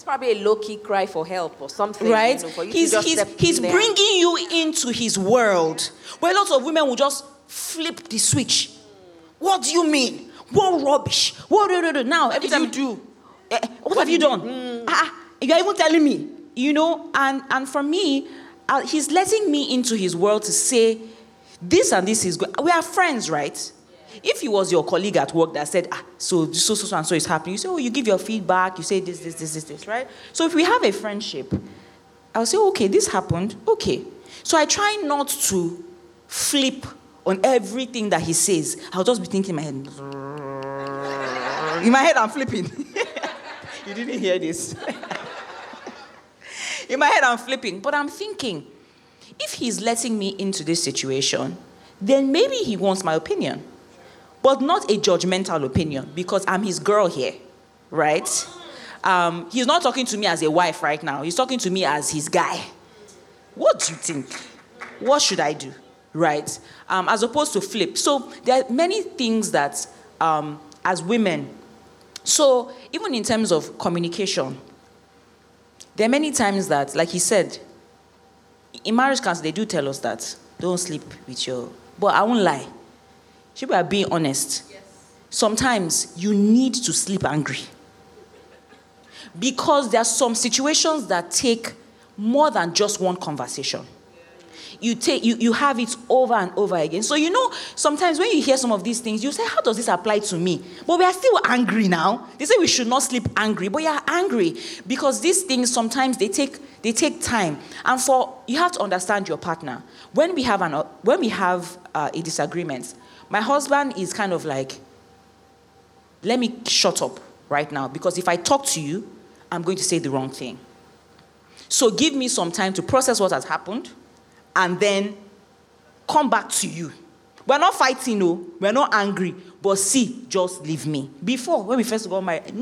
Speaker 2: That's probably a low key cry for help or something.
Speaker 3: Right?
Speaker 2: You know,
Speaker 3: he's he's, he's bringing you into his world. Where lots of women will just flip the switch. What do you mean? What rubbish? What? Now, every time
Speaker 2: you do,
Speaker 3: eh, what, what have you done? Mm. Ah, you're even telling me you know, and, and for me, uh, he's letting me into his world to say, this and this is good. We are friends, right? If he was your colleague at work that said, ah, so, so, so, so, and so is happening, you say, oh, you give your feedback, you say this, this, this, this, this, right? So if we have a friendship, I'll say, okay, this happened, okay. So I try not to flip on everything that he says. I'll just be thinking in my head, in my head, I'm flipping. you didn't hear this. in my head, I'm flipping. But I'm thinking, if he's letting me into this situation, then maybe he wants my opinion. But not a judgmental opinion because I'm his girl here, right? Um, he's not talking to me as a wife right now. He's talking to me as his guy. What do you think? What should I do? Right? Um, as opposed to flip. So there are many things that, um, as women, so even in terms of communication, there are many times that, like he said, in marriage counsel, they do tell us that don't sleep with your. But I won't lie. People are being honest. Yes. Sometimes you need to sleep angry. Because there are some situations that take more than just one conversation you take you, you have it over and over again. So you know, sometimes when you hear some of these things, you say, How does this apply to me? But we are still angry now. They say we should not sleep angry, but you are angry because these things sometimes they take they take time. And for you have to understand your partner. When we have an when we have uh, a disagreement, my husband is kind of like, let me shut up right now because if I talk to you, I'm going to say the wrong thing. So give me some time to process what has happened and then come back to you. We're not fighting, no. We're not angry. But see, just leave me. Before, when we first got married,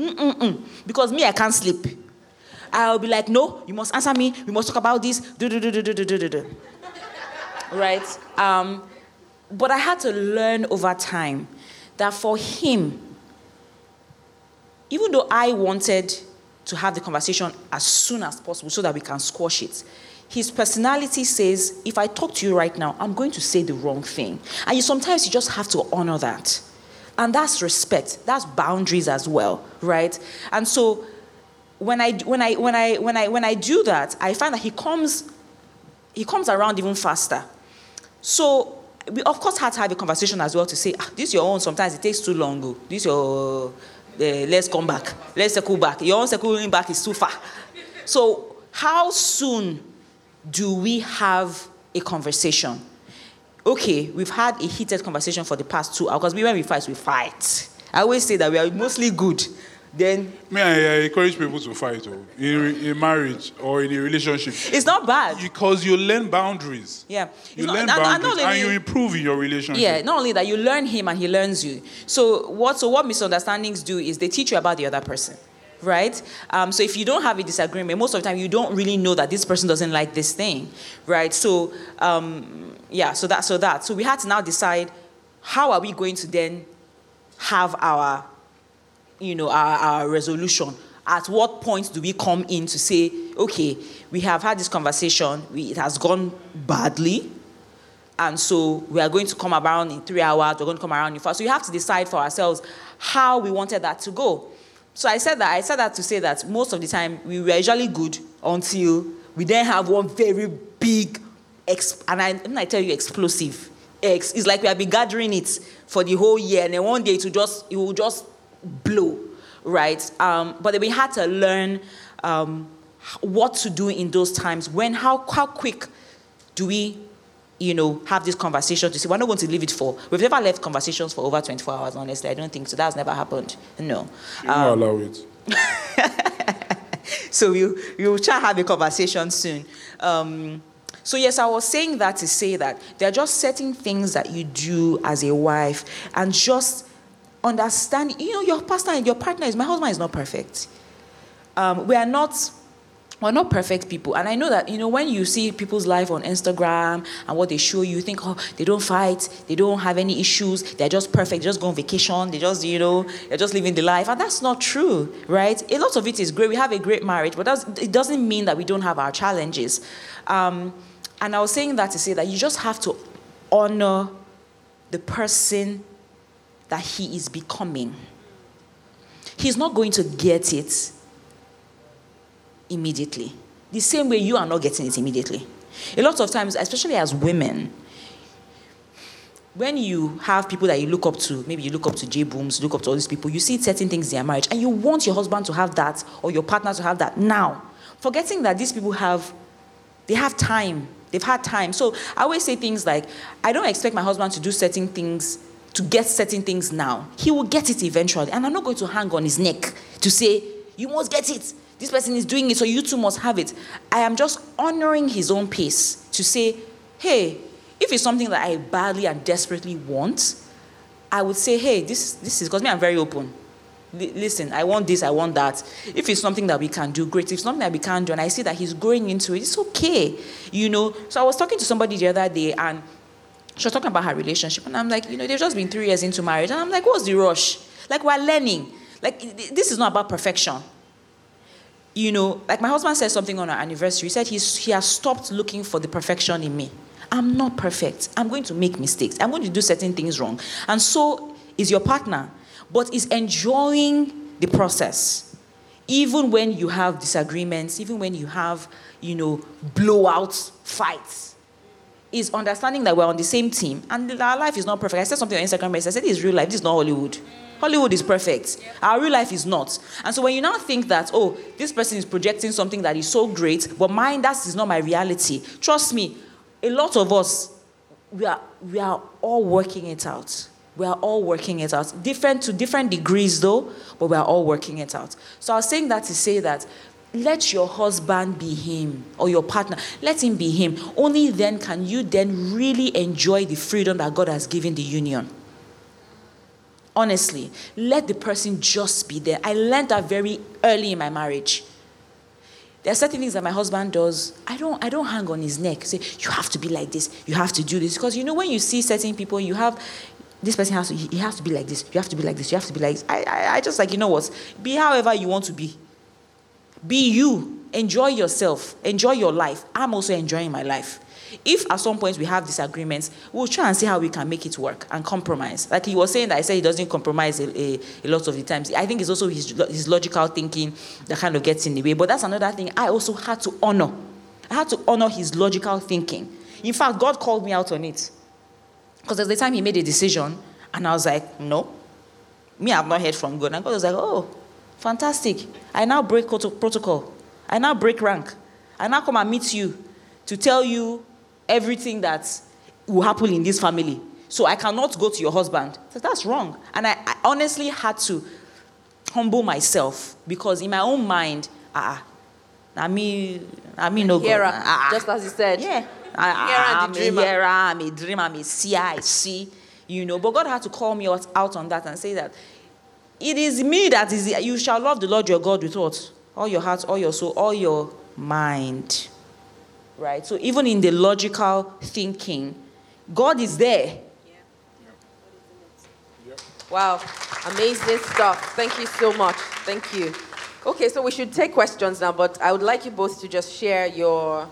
Speaker 3: because me, I can't sleep. I'll be like, no, you must answer me. We must talk about this. Right? Um, but I had to learn over time that for him, even though I wanted to have the conversation as soon as possible so that we can squash it, his personality says, if I talk to you right now, I'm going to say the wrong thing. And you sometimes you just have to honor that. And that's respect. That's boundaries as well, right? And so when I when I when I when I when I do that, I find that he comes he comes around even faster. So we of course had to have a conversation as well to say, ah, this is your own. Sometimes it takes too long. Oh. This your uh, let's come back. Let's circle back. Your own circling back is too far. So how soon do we have a conversation? Okay, we've had a heated conversation for the past two hours because we, when we fight, we fight. I always say that we are mostly good. Then
Speaker 4: me, I, I encourage people to fight oh, in, in marriage or in a relationship.
Speaker 3: It's not bad
Speaker 4: because you learn boundaries.
Speaker 3: Yeah,
Speaker 4: you learn boundaries and you improve in your relationship.
Speaker 3: Yeah, not only that, you learn him and he learns you. So what? So what misunderstandings do is they teach you about the other person right? Um, so if you don't have a disagreement, most of the time you don't really know that this person doesn't like this thing, right? So um, yeah, so that so that so we had to now decide how are we going to then have our, you know, our, our resolution. At what point do we come in to say, okay, we have had this conversation, we, it has gone badly, and so we are going to come around in three hours, we're going to come around in four. So you have to decide for ourselves how we wanted that to go. So I said that I said that to say that most of the time we were usually good until we then have one very big, exp- and I, when I tell you explosive, ex, it's like we have been gathering it for the whole year, and then one day it will just it will just blow, right? Um, but we had to learn um, what to do in those times. When how how quick do we you know, have this conversation to see. We're not going to leave it for. We've never left conversations for over 24 hours, honestly. I don't think so. That's never happened. No.
Speaker 4: You um, allow it.
Speaker 3: so we we'll try to have a conversation soon. Um, so yes, I was saying that to say that there are just certain things that you do as a wife and just understand. You know, your pastor, your partner is my husband is not perfect. Um, we are not we're not perfect people. And I know that, you know, when you see people's life on Instagram and what they show you, you think, oh, they don't fight, they don't have any issues, they're just perfect, they just go on vacation, they just, you know, they're just living the life. And that's not true, right? A lot of it is great. We have a great marriage, but it doesn't mean that we don't have our challenges. Um, and I was saying that to say that you just have to honor the person that he is becoming. He's not going to get it immediately. The same way you are not getting it immediately. A lot of times, especially as women, when you have people that you look up to, maybe you look up to J Booms, look up to all these people, you see certain things in their marriage, and you want your husband to have that or your partner to have that now. Forgetting that these people have, they have time. They've had time. So I always say things like, I don't expect my husband to do certain things, to get certain things now. He will get it eventually. And I'm not going to hang on his neck to say, you must get it This person is doing it, so you too must have it. I am just honoring his own pace to say, hey, if it's something that I badly and desperately want, I would say, hey, this, this is, because me, I'm very open. L- listen, I want this, I want that. If it's something that we can do, great. If it's something that we can't do, and I see that he's growing into it, it's okay. You know, so I was talking to somebody the other day, and she was talking about her relationship, and I'm like, you know, they've just been three years into marriage, and I'm like, what's the rush? Like, we're learning. Like, this is not about perfection. You know, like my husband said something on our anniversary. He said he's, he has stopped looking for the perfection in me. I'm not perfect. I'm going to make mistakes. I'm going to do certain things wrong. And so is your partner, but is enjoying the process. Even when you have disagreements, even when you have, you know, blowout fights, is understanding that we're on the same team and our life is not perfect. I said something on Instagram, I said, this is real life, this is not Hollywood. Hollywood is perfect. Our real life is not. And so when you now think that, oh, this person is projecting something that is so great, but mine, that is not my reality. Trust me, a lot of us, we are, we are all working it out. We are all working it out. Different to different degrees, though, but we are all working it out. So I was saying that to say that let your husband be him or your partner let him be him only then can you then really enjoy the freedom that god has given the union honestly let the person just be there i learned that very early in my marriage there are certain things that my husband does. I don't, I don't hang on his neck. Say, you have to be like this. You have to do this. Because you know, when you see certain people, you have, this person has to, he has to be like this. You have to be like this. You have to be like this. I, I, I just like, you know what? Be however you want to be. Be you. Enjoy yourself. Enjoy your life. I'm also enjoying my life. If at some point we have disagreements, we'll try and see how we can make it work and compromise. Like he was saying that I said he doesn't compromise a, a, a lot of the times. I think it's also his, his logical thinking that kind of gets in the way. But that's another thing I also had to honor. I had to honor his logical thinking. In fact, God called me out on it. Because there's the time he made a decision, and I was like, no. Me, I've not heard from God. And God was like, oh, fantastic. I now break protocol. I now break rank. I now come and meet you to tell you everything that will happen in this family. So I cannot go to your husband. So that's wrong. And I, I, honestly had to humble myself because in my own mind, ah, I mean, I mean, no
Speaker 2: Hera, ah, ah, just as you said.
Speaker 3: Yeah. I, am a hearer, I'm a dreamer, I'm a seer, I see, you know. But God had to call me out on that and say that it is me that is, you shall love the Lord your God with what? All your heart, all your soul, all your mind right? So even in the logical thinking, God is there.
Speaker 2: Wow, amazing stuff. Thank you so much. Thank you. Okay, so we should take questions now, but I would like you both to just share your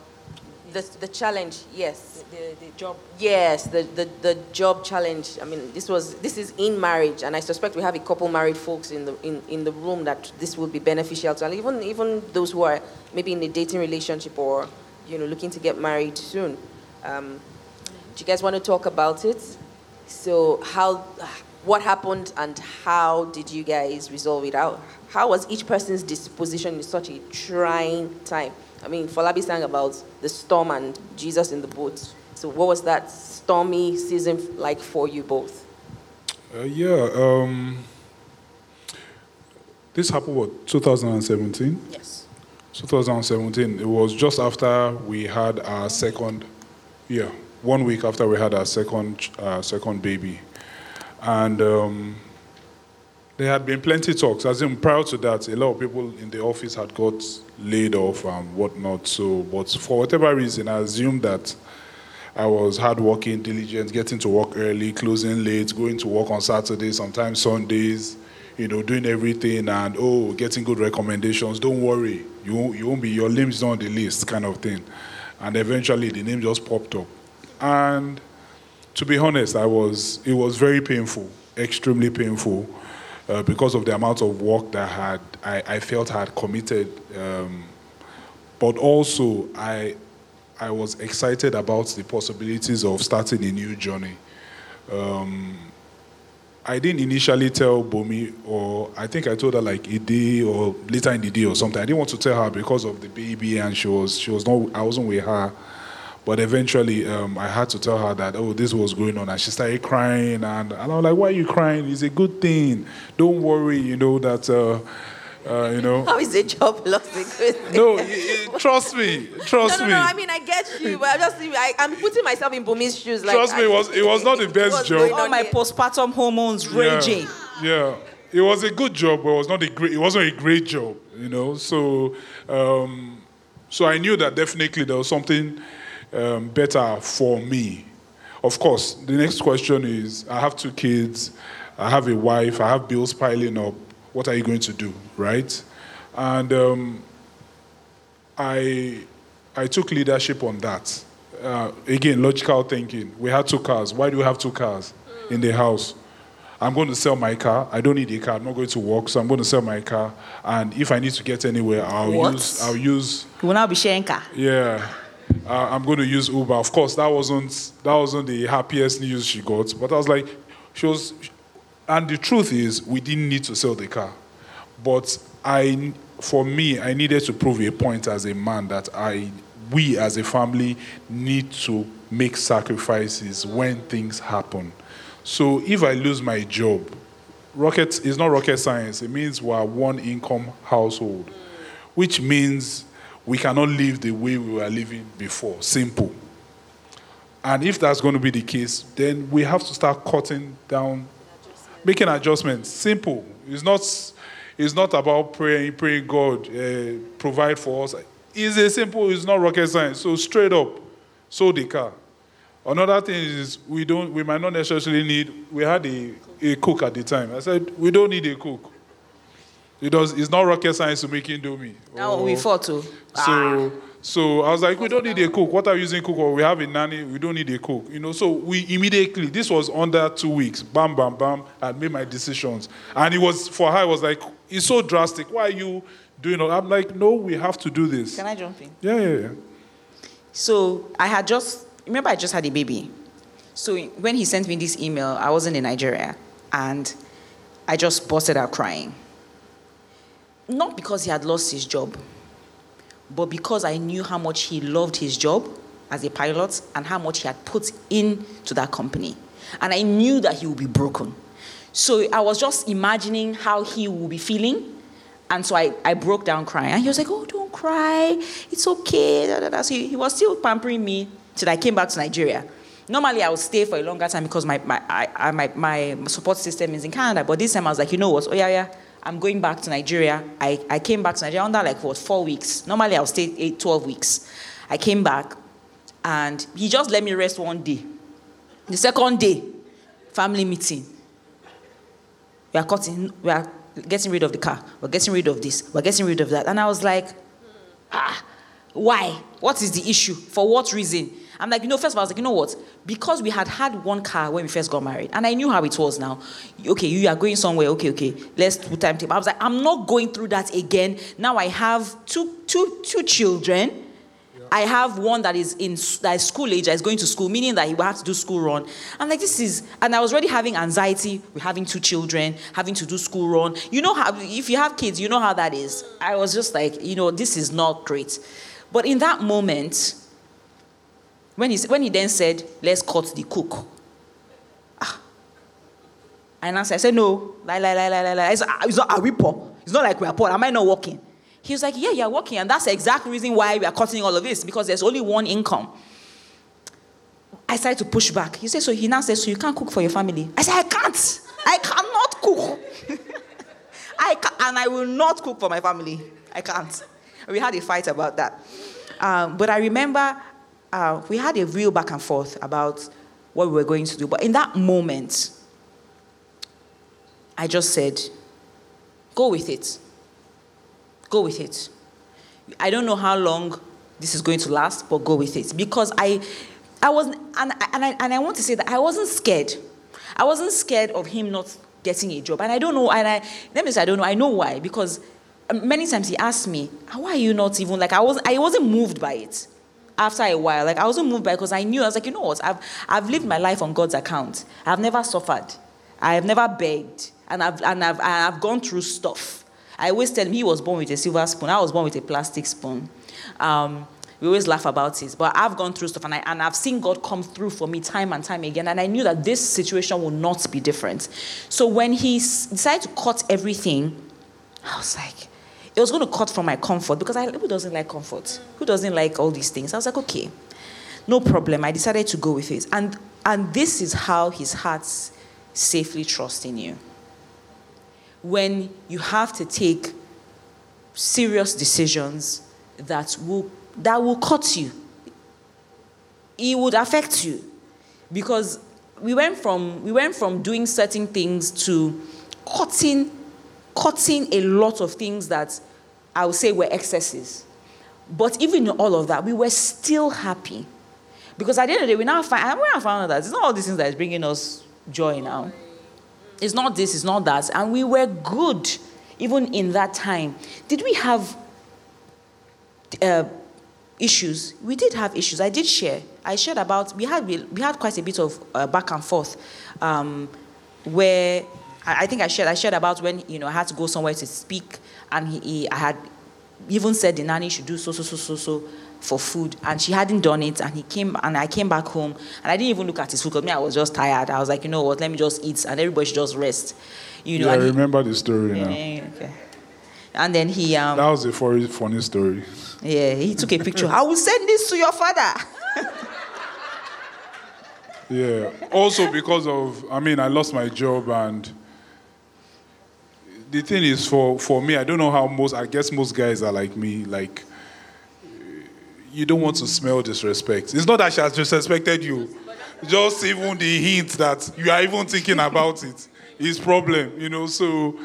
Speaker 2: the, the challenge. Yes.
Speaker 3: The, the, the job.
Speaker 2: Yes, the, the, the job challenge. I mean, this was this is in marriage, and I suspect we have a couple married folks in the in, in the room that this will be beneficial to, and even even those who are maybe in a dating relationship or you know, looking to get married soon. Um, do you guys want to talk about it? So, how, what happened, and how did you guys resolve it out? How was each person's disposition in such a trying time? I mean, Falabi sang about the storm and Jesus in the boat. So, what was that stormy season like for you both?
Speaker 4: Uh, yeah, um, this happened what 2017.
Speaker 3: Yes.
Speaker 4: 2017. It was just after we had our second, yeah, one week after we had our second uh, second baby, and um, there had been plenty talks. As in, prior to that, a lot of people in the office had got laid off and whatnot. So, but for whatever reason, I assumed that. I was hardworking, diligent, getting to work early, closing late, going to work on Saturdays, sometimes Sundays, you know, doing everything and oh, getting good recommendations. Don't worry, you won't, you won't be your name's not on the list, kind of thing. And eventually, the name just popped up. And to be honest, I was it was very painful, extremely painful, uh, because of the amount of work that had I, I felt I had committed. Um, but also, I I was excited about the possibilities of starting a new journey. Um, I didn't initially tell Bumi, or I think I told her like a day or later in the day or something. I didn't want to tell her because of the baby, and she was she was not. I wasn't with her, but eventually um, I had to tell her that oh this was going on, and she started crying, and, and I was like, why are you crying? It's a good thing. Don't worry, you know that. Uh, Uh, you know.
Speaker 2: How is a job loss a good thing?
Speaker 4: No, y- y- trust me, trust me
Speaker 2: no, no,
Speaker 4: me.
Speaker 2: no. I mean, I get you, but I'm just, I, I'm putting myself in Bumi's shoes. Like,
Speaker 4: Trust me, it was- it was not the best
Speaker 2: what's
Speaker 4: job.
Speaker 2: going
Speaker 3: All my postpartum hormones
Speaker 4: Yeah,
Speaker 3: raging.
Speaker 4: Yeah, it was a good job, but it was not a great. It wasn't a great job, you know. So, um, so I knew that definitely there was something um, better for me. Of course, the next question is: I have two kids, I have a wife, I have bills piling up. What are you going to do, right? And um, I, I took leadership on that. Uh, again, logical thinking. We had two cars. Why do we have two cars in the house? I'm going to sell my car. I don't need a car. I'm not going to work, so I'm going to sell my car. And if I need to get anywhere, I'll
Speaker 3: What?
Speaker 4: use. I'll use.
Speaker 3: You will now be sharing car.
Speaker 4: Yeah, uh, I'm going to use Uber. Of course, that wasn't that wasn't the happiest news she got. But I was like, she was, and the truth is, we didn't need to sell the car, but I, for me, I needed to prove a point as a man that I, we as a family, need to make sacrifices when things happen. So if I lose my job, rocket is not rocket science. It means we're one income household, which means we cannot live the way we were living before. Simple. And if that's going to be the case, then we have to start cutting down, making adjustments. Simple. It's not. It's not about praying, praying God uh, provide for us. It's a simple. It's not rocket science. So straight up, sold the car. Another thing is we don't. We might not necessarily need. We had a, a cook at the time. I said we don't need a cook. It does. It's not rocket science to make indomie.
Speaker 3: Now we
Speaker 4: Or-
Speaker 3: fought to.
Speaker 4: so, ah. so I was like, we don't need a cook. What are we using cook? Or we have a nanny. We don't need a cook. You know. So we immediately. This was under two weeks. Bam, bam, bam. I made my decisions, and it was for her. I was like it's so drastic. Why are you doing? All? I'm like, no, we have to do this.
Speaker 3: Can I jump in?
Speaker 4: Yeah, yeah, yeah.
Speaker 3: So I had just remember I just had a baby. So when he sent me this email, I wasn't in Nigeria, and I just busted out crying. Not because he had lost his job, but because I knew how much he loved his job as a pilot and how much he had put into that company. And I knew that he would be broken. So I was just imagining how he would be feeling. And so I, I broke down crying. And he was like, Oh, don't cry. It's okay. Da, da, da. So he, he was still pampering me till I came back to Nigeria. Normally, I would stay for a longer time because my, my, I, I, my, my support system is in Canada. But this time I was like, you know what? Oh, yeah, yeah. I'm going back to Nigeria. I, I came back to Nigeria under like, what, four weeks. Normally, I'll stay eight, 12 weeks. I came back and he just let me rest one day. The second day, family meeting. We are cutting, we are getting rid of the car. We're getting rid of this. We're getting rid of that. And I was like, ah, why? What is the issue? For what reason? I'm like, you know, first of all, I was like, you know what? Because we had had one car when we first got married, and I knew how it was now. Okay, you are going somewhere. Okay, okay, let's put time table. I was like, I'm not going through that again. Now I have two, two, two children. I have one that is in that is school age, that is going to school, meaning that he will have to do school run. I'm like, this is, and I was already having anxiety with having two children, having to do school run. You know how, if you have kids, you know how that is. I was just like, you know, this is not great. But in that moment, when he, when he then said, let's cut the cook. Ah. And I said, no, lie, lie, lie, lie, lie. It's, it's not, are we poor? It's not like we are poor. Am I not working? He was like, yeah, you're working. And that's the exact reason why we are cutting all of this, because there's only one income. I started to push back. He said, so he now says, so you can't cook for your family. I said, I can't. I cannot cook. I can, and I will not cook for my family. I can't. We had a fight about that. Um, but I remember uh, we had a real back and forth about what we were going to do. But in that moment, I just said, go with it. Go with it. I don't know how long this is going to last, but go with it. Because I, I was, and, and, I, and I want to say that I wasn't scared. I wasn't scared of him not getting a job. And I don't know, and I, let me say, I don't know, I know why. Because many times he asked me, why are you not even, like, I, was, I wasn't moved by it after a while. Like, I wasn't moved by because I knew, I was like, you know what, I've, I've lived my life on God's account. I've never suffered. I have never begged. And I've, and I've, I've gone through stuff. I always tell him he was born with a silver spoon. I was born with a plastic spoon. Um, we always laugh about it, but I've gone through stuff and, I, and I've seen God come through for me time and time again. And I knew that this situation will not be different. So when he decided to cut everything, I was like, it was going to cut from my comfort because I who doesn't like comfort? Who doesn't like all these things? I was like, okay, no problem. I decided to go with it. And and this is how his heart safely trusts trusting you. When you have to take serious decisions that will that will cut you. It would affect you. Because we went from we went from doing certain things to cutting cutting a lot of things that I would say were excesses. But even in all of that, we were still happy. Because at the end of the day, we now find, we now found out that it's not all these things that is bringing us joy now. It's not this, it's not that. And we were good even in that time. Did we have uh, issues? We did have issues. I did share. I shared about, we had, we had quite a bit of uh, back and forth um, where I think I shared, I shared about when, you know, I had to go somewhere to speak and he, he I had even said the nanny should do so, so, so, so, so for food and she hadn't done it and he came and I came back home and I didn't even look at his food because me I was just tired. I was like, you know what, let me just eat and everybody should just rest. You know,
Speaker 4: yeah, I
Speaker 3: he,
Speaker 4: remember the story now.
Speaker 3: okay. And then he um,
Speaker 4: That was a funny, funny story.
Speaker 3: Yeah, he took a picture. I will send this to your father.
Speaker 4: Yeah. Also because of, I mean, I lost my job and the thing is for, for me, I don't know how most, I guess most guys are like me, like, eh, you don't want to smell disrespect. It's not that she has disrespected you. Just even the hint that you are even thinking about it is problem, you know. So,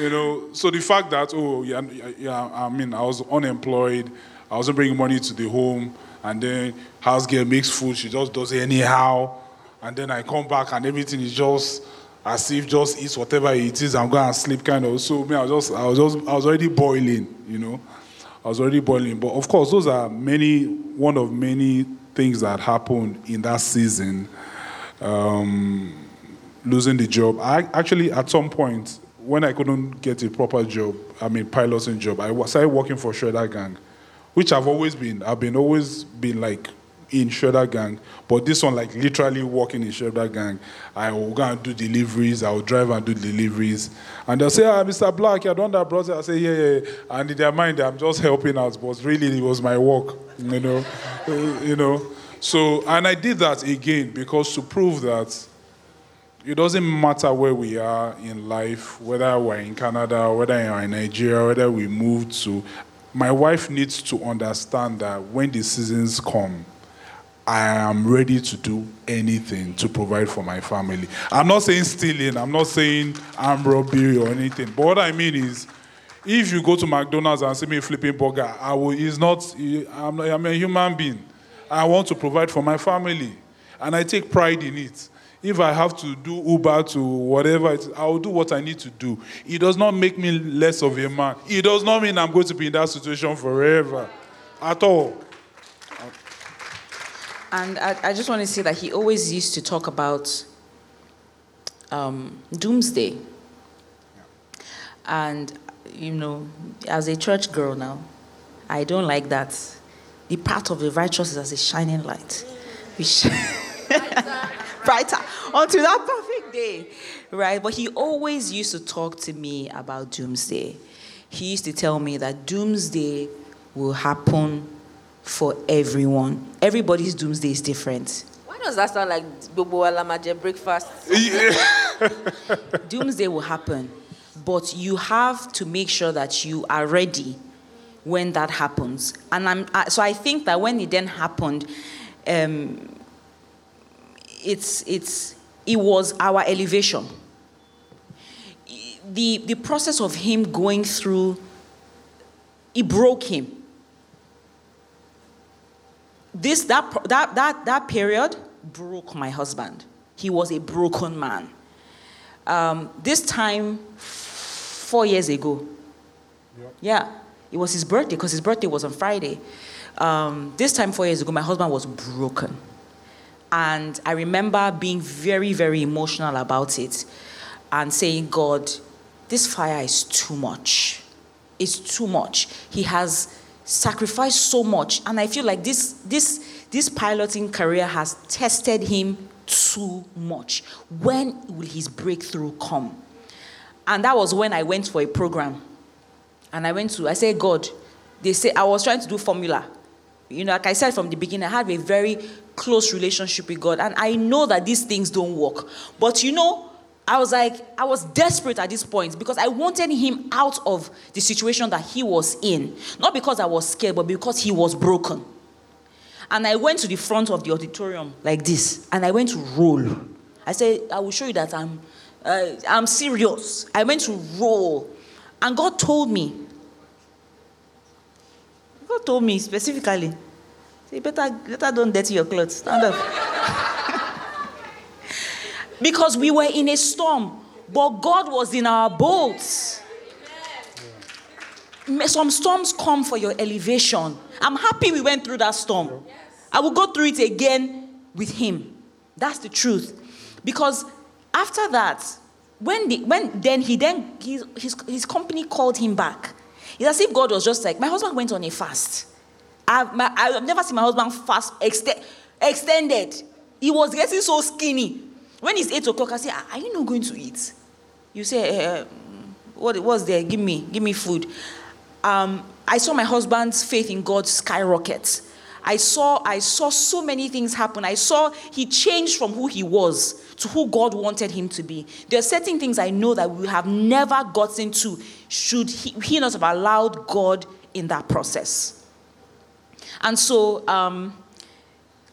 Speaker 4: you know, so the fact that oh yeah, yeah, I mean, I was unemployed, I wasn't bringing money to the home, and then house girl makes food, she just does it anyhow, and then I come back and everything is just as if just eat whatever it is, I'm going to sleep kind of. So me, I was just, I was just, I was already boiling, you know. I was already boiling. But of course, those are many, one of many things that happened in that season. Um, losing the job. I actually, at some point, when I couldn't get a proper job, I mean, piloting job, I started working for Shredder Gang, which I've always been. I've been always been like in Shredder Gang, but this one, like literally working in Shredder Gang. I will go and do deliveries, I will drive and do deliveries. And they'll say, ah, Mr. Black, you're done that, brother. I say, yeah, yeah. And in their mind, I'm just helping out, but really, it was my work, you know. you know. So, and I did that again because to prove that it doesn't matter where we are in life, whether we're in Canada, whether we're in Nigeria, whether we moved to. My wife needs to understand that when the seasons come, I am ready to do anything to provide for my family. I'm not saying stealing, I'm not saying armed robbery or anything. But what I mean is, if you go to McDonald's and see me flipping burger, I will, it's not, I'm, I'm a human being. I want to provide for my family. And I take pride in it. If I have to do Uber to whatever, I will do what I need to do. It does not make me less of a man. It does not mean I'm going to be in that situation forever. At all.
Speaker 3: And I, I, just want to say that he always used to talk about um, doomsday. And, you know, as a church girl now, I don't like that. The path of the righteous is as a shining light. Which brighter until that perfect day, right? But he always used to talk to me about doomsday. He used to tell me that doomsday will happen for everyone. Everybody's doomsday is different.
Speaker 2: Why does that sound like Bobo Alamaje breakfast?
Speaker 3: doomsday will happen, but you have to make sure that you are ready when that happens. And I'm, so I think that when it then happened, um, it's, it's, it was our elevation. The, the process of him going through, it broke him this that that that that period broke my husband. He was a broken man. Um, this time, four years ago. Yep. Yeah, it was his birthday because his birthday was on Friday. Um, this time, four years ago, my husband was broken. And I remember being very, very emotional about it and saying, God, this fire is too much. It's too much. He has sacrificed so much and i feel like this this this piloting career has tested him too much when will his breakthrough come and that was when i went for a program And I went to, I said, God, they say I was trying to do formula. You know, like I said from the beginning, I have a very close relationship with God. And I know that these things don't work. But you know, I was like, I was desperate at this point because I wanted him out of the situation that he was in. Not because I was scared, but because he was broken. And I went to the front of the auditorium like this, and I went to roll. I said, I will show you that I'm, uh, I'm serious. I went to roll. And God told me, God told me specifically, say, better, better don't dirty your clothes. Stand up. because we were in a storm, but God was in our boats. Some storms come for your elevation. I'm happy we went through that storm. I will go through it again with Him. That's the truth. Because after that, when, the, when then he then his, his, his company called him back. It's as if God was just like, my husband went on a fast. I've, my, I've never seen my husband fast extend, extended. He was getting so skinny. When it's eight o'clock, I say, Are you not going to eat? You say, uh, What was there? Give me, give me food. Um, I saw my husband's faith in God skyrocket. I saw, I saw so many things happen. I saw he changed from who he was to who God wanted him to be. There are certain things I know that we have never gotten to should he, he not have allowed God in that process. And so um,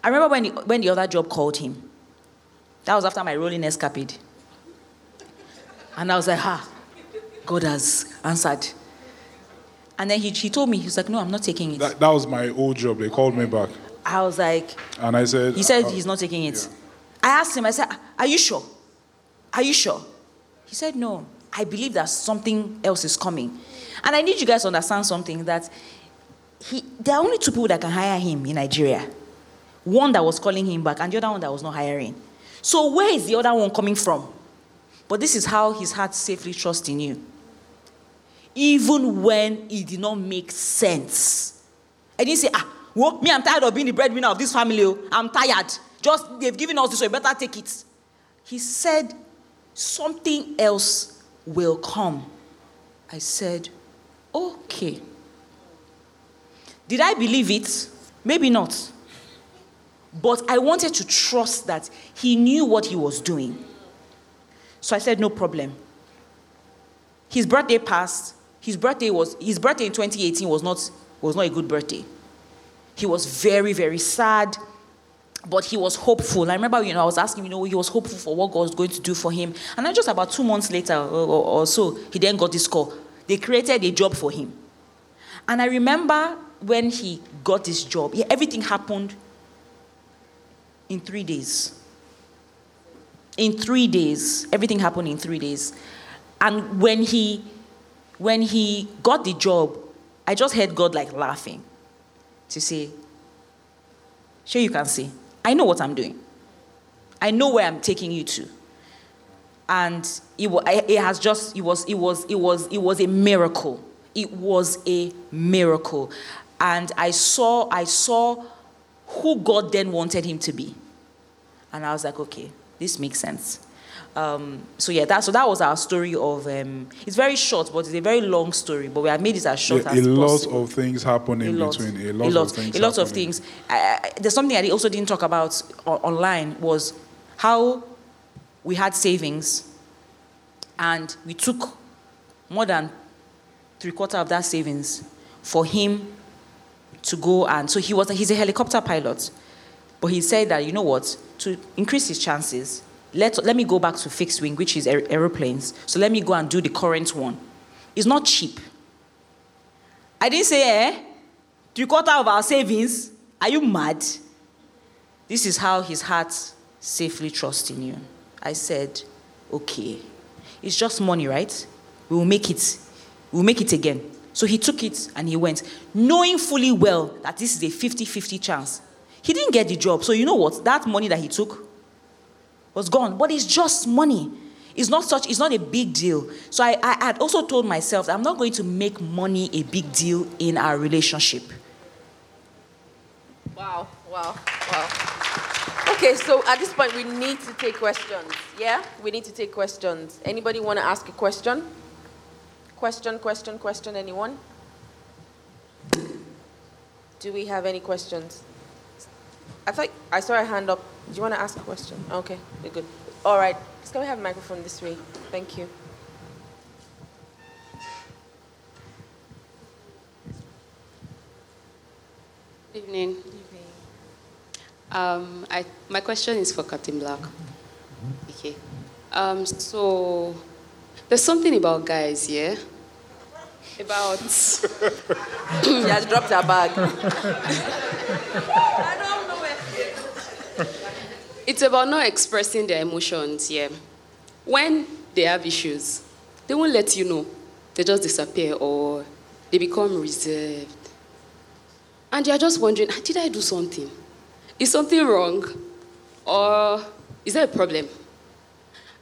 Speaker 3: I remember when, he, when the other job called him. That was after my rolling escapade. And I was like, ha, God has answered. And then he, he told me, he was like, no, I'm not taking it.
Speaker 4: That, that was my old job. They called me back.
Speaker 3: I was like,
Speaker 4: And I said,
Speaker 3: he said
Speaker 4: uh,
Speaker 3: he's not taking it.
Speaker 4: yeah.
Speaker 3: I asked him, I said, are you sure? Are you sure? He said, no, I believe that something else is coming. And I need you guys to understand something that he, there are only two people that can hire him in Nigeria. One that was calling him back, and the other one that was not hiring. So where is the other one coming from? But this is how his heart safely trusts in you. Even when it did not make sense. I didn't say, ah, well, me, I'm tired of being the breadwinner of this family. oh. I'm tired. Just they've given us this, so you better take it. He said, something else will come. I said, okay. Did I believe it? Maybe not. But I wanted to trust that he knew what he was doing. So I said, no problem. His birthday passed. His birthday was his birthday in 2018 was not was not a good birthday. He was very, very sad, but he was hopeful. I remember, you know, I was asking, you know, he was hopeful for what God was going to do for him. And then just about two months later or, or, so, he then got this call. They created a job for him. And I remember when he got this job, yeah, everything happened in three days. In three days, everything happened in three days. And when he when he got the job, I just heard God like laughing to say, Sure, you can see. I know what I'm doing. I know where I'm taking you to. And it, wa- it has just, it was, it was, it was, it was a miracle. It was a miracle. And I saw, I saw who God then wanted him to be. And I was like, okay, this makes sense. Um, so yeah, that so that was our story of. Um, it's very short, but it's a very long story. But we have made it as short
Speaker 4: Yeah,
Speaker 3: as
Speaker 4: a lot of things happen in
Speaker 3: a
Speaker 4: between. A
Speaker 3: a
Speaker 4: lot,
Speaker 3: lot,
Speaker 4: of things.
Speaker 3: a lot of things. I, I- there's something I also didn't talk about o- online was how we had savings, and we took more than three quarter of that savings for him to go and so he was he's a helicopter pilot, but he said that you know what to increase his chances. Let, let me go back to fixed wing, which is aer- aeroplanes. So let me go and do the current one. It's not cheap. I didn't say, eh? Three quarter of our savings. Are you mad? This is how his heart safely trusts in you. I said, okay. It's just money, right? We will make it. We will make it again. So he took it and he went, knowing fully well that this is a 50 50 chance. He didn't get the job. So you know what? That money that he took was gone. But it's just money. It's not such, it's not a big deal. So I, I had also told myself I'm not going to make money a big deal in our relationship.
Speaker 2: Wow, wow, wow. Okay, so at this point, we need to take questions. Yeah? We need to take questions. Anybody want to ask a question? Question, question, question, anyone? Do we have any questions? I thought I saw a hand up. Do you want to ask a question? Okay, we're good. All right, can we have a microphone this way? Thank you.
Speaker 5: Evening. Evening. Um, I, my question is for Captain Black. Okay. Um, so there's something about guys, yeah? About.
Speaker 2: she has dropped her bag.
Speaker 5: It's about not expressing their emotions, yeah. When they have issues, they won't let you know. They just disappear or they become reserved. And you're just wondering, ah, did I do something? Is something wrong? Or is there a problem?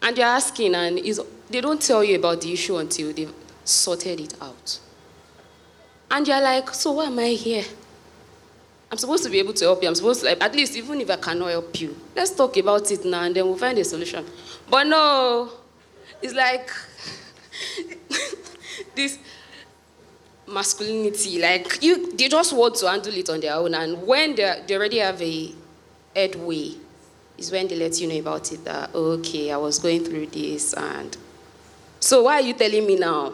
Speaker 5: And you're asking, and is they don't tell you about the issue until they've sorted it out. And you're like, so why am I here? I'm supposed to be able to help you. I'm supposed to, like, at least, even if I cannot help you, let's talk about it now and then we'll find a solution. But no, it's like this masculinity, like, you, they just want to handle it on their own. And when they, already have a headway, is when they let you know about it that, okay, I was going through this. And so why are you telling me now?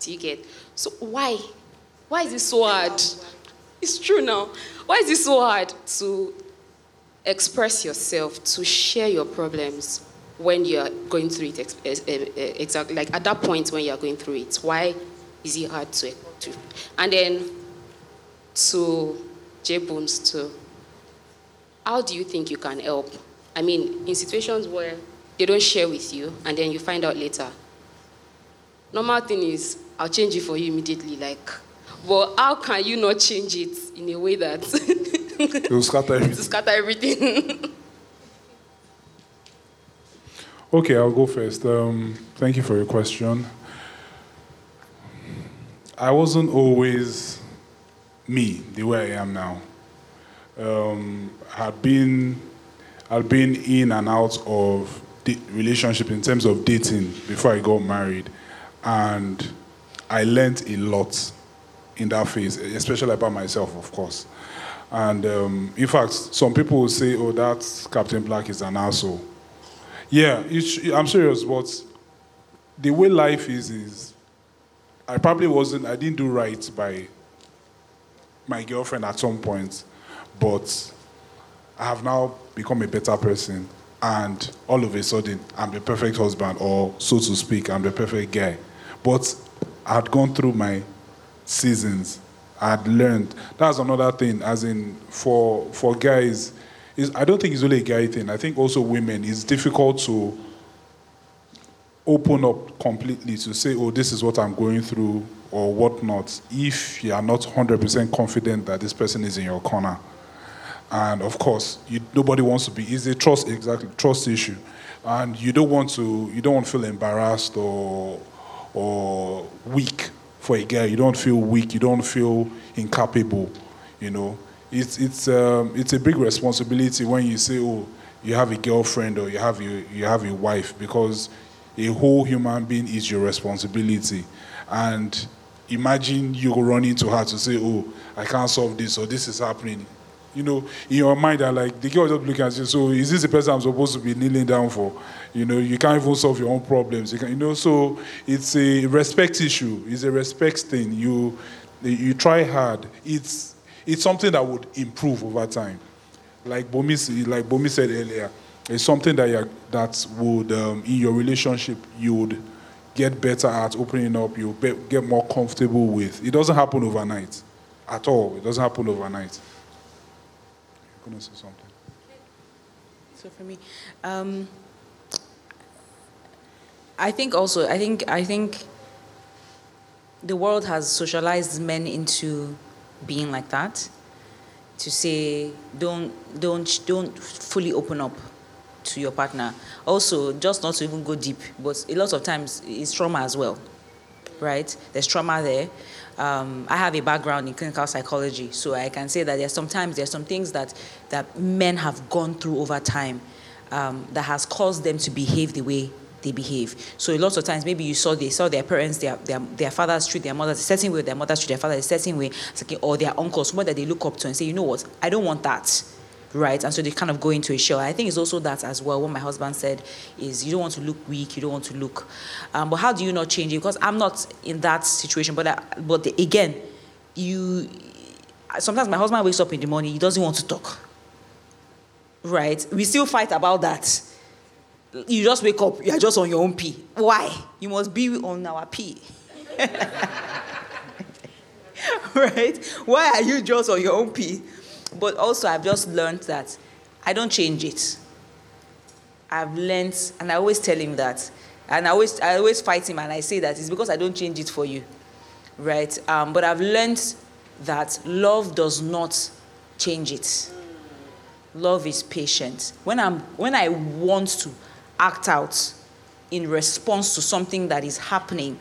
Speaker 5: Do you get? So why? Why is it so hard? It's true now. Why is it so hard to express yourself, to share your problems when you're going through it eh, eh, eh, exactly like at that point when you're going through it? Why is it hard to, to and then to J Bones too? How do you think you can help? I mean, in situations where they don't share with you and then you find out later. Normal thing is, I'll change it for you immediately, like but how can you not change it in a way that
Speaker 4: it will scatter everything?
Speaker 5: scatter everything.
Speaker 4: okay, I'll go first. Um, thank you for your question. I wasn't always me the way I am now. Um, had been I've been in and out of the relationship in terms of dating before I got married, and I learned a lot in that phase, especially about myself, of course. And um, in fact, some people will say, oh, that Captain Black is an asshole. Yeah, I'm serious, but the way life is, is I probably wasn't, I didn't do right by my girlfriend at some point, but I have now become a better person. And all of a sudden, I'm the perfect husband, or so to speak, I'm the perfect guy. But I had gone through my seasons. I had learned. That's another thing, as in for for guys, is I don't think it's only a guy thing. I think also women, it's difficult to open up completely to say, oh, this is what I'm going through or whatnot, if you are not 100% confident that this person is in your corner. And of course, you, nobody wants to be. It's a trust exactly trust issue, and you don't want to. You don't want to feel embarrassed or or weak for a guy. You don't feel weak. You don't feel incapable. You know, it's it's um, it's a big responsibility when you say, oh, you have a girlfriend or you have a, you have a wife because a whole human being is your responsibility. And imagine you running to her to say, oh, I can't solve this or this is happening you know, in your mind, are like the girl just looking at you. So is this the person I'm supposed to be kneeling down for? You know, you can't even solve your own problems. You, can, you know, so it's a respect issue. It's a respect thing. You you try hard. It's it's something that would improve over time. Like Bumi, like Bumi said earlier, it's something that you that would um, in your relationship you would get better at opening up. You get more comfortable with. It doesn't happen overnight, at all. It doesn't happen overnight say something.
Speaker 3: So for me, um, I think also, I think, I think the world has socialized men into being like that. To say, don't, don't, don't fully open up to your partner. Also, just not to even go deep, but a lot of times it's trauma as well, right? There's trauma there um, I have a background in clinical psychology, so I can say that there's sometimes there's some things that that men have gone through over time um, that has caused them to behave the way they behave. So a lot of times, maybe you saw they saw their parents, their their, their fathers treat their mothers a certain way, their mothers treat their fathers a certain way, or their uncles, someone that they look up to and say, you know what, I don't want that. Right, and so they kind of go into a shell. I think it's also that as well. What my husband said is, you don't want to look weak, you don't want to look. Um, but how do you not change it? Because I'm not in that situation. But I, but the, again, you. Sometimes my husband wakes up in the morning, he doesn't want to talk. Right, we still fight about that you just wake up, you are just on your own pee. Why? You must be on our pee. right? Why are you just on your own pee? But also, I've just learned that I don't change it. I've learned, and I always tell him that. And I always, I always fight him, and I say that it's because I don't change it for you. Right? Um, but I've learned that love does not change it. Love is patient. When, I'm, when I want to, act out in response to something that is happening,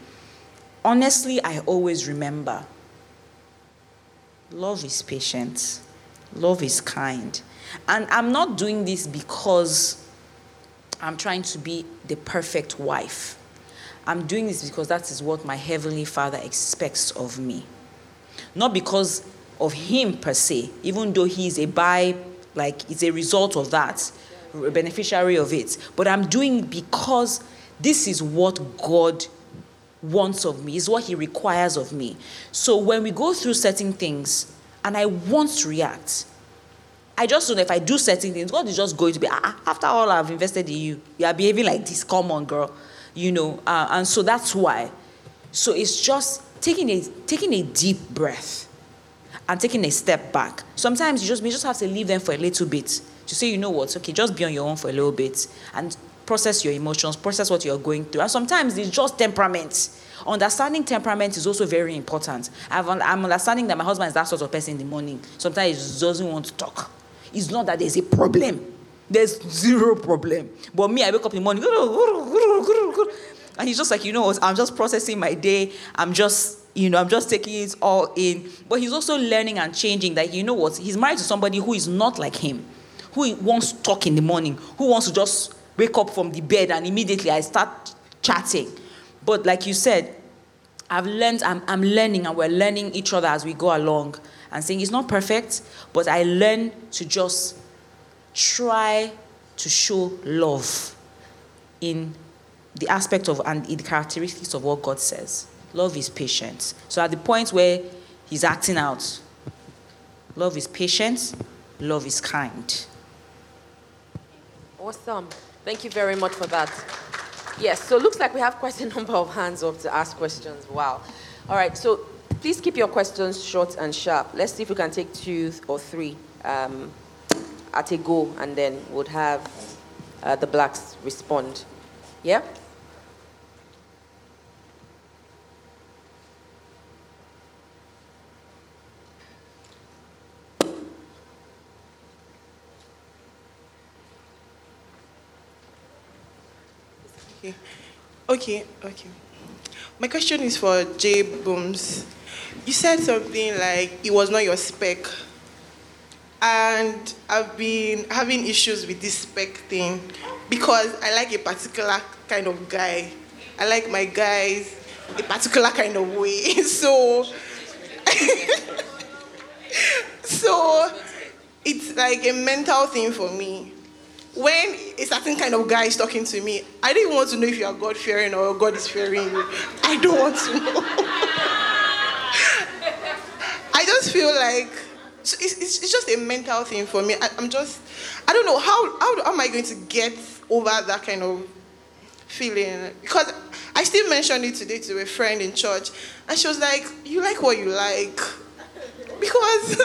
Speaker 3: honestly, I always remember love is patient, love is kind. And I'm not doing this because I'm trying to be the perfect wife. I'm doing this because that is what my Heavenly Father expects of me. Not because of Him per se, even though He is a by, like, it's a result of that a beneficiary of it, but I'm doing because this is what God wants of me, is what He requires of me. So when we go through certain things and I want to react, I just don't know if I do certain things, God is just going to be, ah, after all I've invested in you, you are behaving like this. Come on, girl. You know, uh, and so that's why. So it's just taking a taking a deep breath and taking a step back. Sometimes you just you just have to leave them for a little bit to say, you know what, okay, just be on your own for a little bit and process your emotions, process what you're going through. And sometimes it's just temperament. Understanding temperament is also very important. i am understanding that my husband is that sort of person in the morning. Sometimes he doesn't want to talk. It's not that there's a problem. There's zero problem. But me, I wake up in the morning, and he's just like, you know what, I'm just processing my day. I'm just you know, I'm just taking it all in. But he's also learning and changing that, you know what, he's married to somebody who is not like him who wants to talk in the morning, who wants to just wake up from the bed and immediately I start chatting. But like you said, I've learned, I'm, I'm learning, and we're learning each other as we go along and saying it's not perfect, but I learn to just try to show love in the aspect of and in the characteristics of what God says. Love is patience. So at the point where he's acting out, love is patience, love is kind.
Speaker 2: Awesome. Thank you very much for that. Yes, so it looks like we have quite a number of hands up to ask questions. Wow. All right, so please keep your questions short and sharp. Let's see if we can take two or three um, at a go, and then we'll have uh, the blacks respond. Yeah?
Speaker 6: Okay, okay. My question is for Jay Booms. You said something like it was not your spec. And I've been having issues with this spec thing because I like a particular kind of guy. I like my guys a particular kind of way. So, so it's like a mental thing for me when a certain kind of guy is talking to me, I don't want to know if you are God fearing or God is fearing you. I don't want to know. I just feel like it's, it's, it's, just a mental thing for me. I, am just, I don't know, how, how, how am I going to get over that kind of feeling? Because I still mentioned it today to a friend in church, and she was like, You like what you like. Because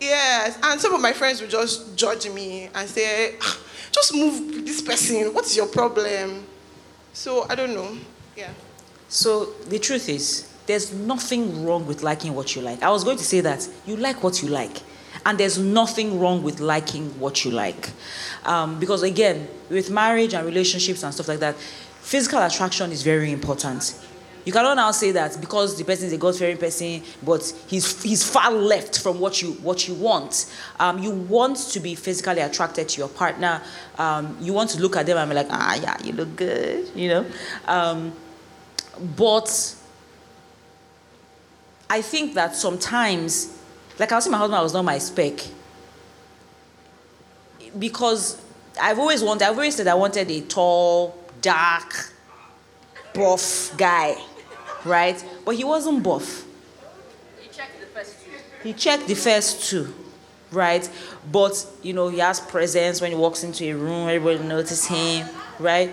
Speaker 6: Yes, and some of my friends will just judge me and say, ah, just move this person. What's your problem? So I don't know. Yeah.
Speaker 3: So the truth is, there's nothing wrong with liking what you like. I was going to say that you like what you like, and there's nothing wrong with liking what you like, um, because again, with marriage and relationships and stuff like that, physical attraction is very important. You cannot now say that because the person is a God-fearing person, but he's he's far left from what you what you want. Um, you want to be physically attracted to your partner. Um, you want to look at them and be like, ah, yeah, you look good, you know. Um, but I think that sometimes, like I was saying, my husband was not my spec because I've always wanted. I've always said I wanted a tall, dark, buff guy right? But he wasn't buff.
Speaker 2: He checked the first two.
Speaker 3: He checked the first two, right? But you know, he has presence when he walks into a room, everybody notices him, right?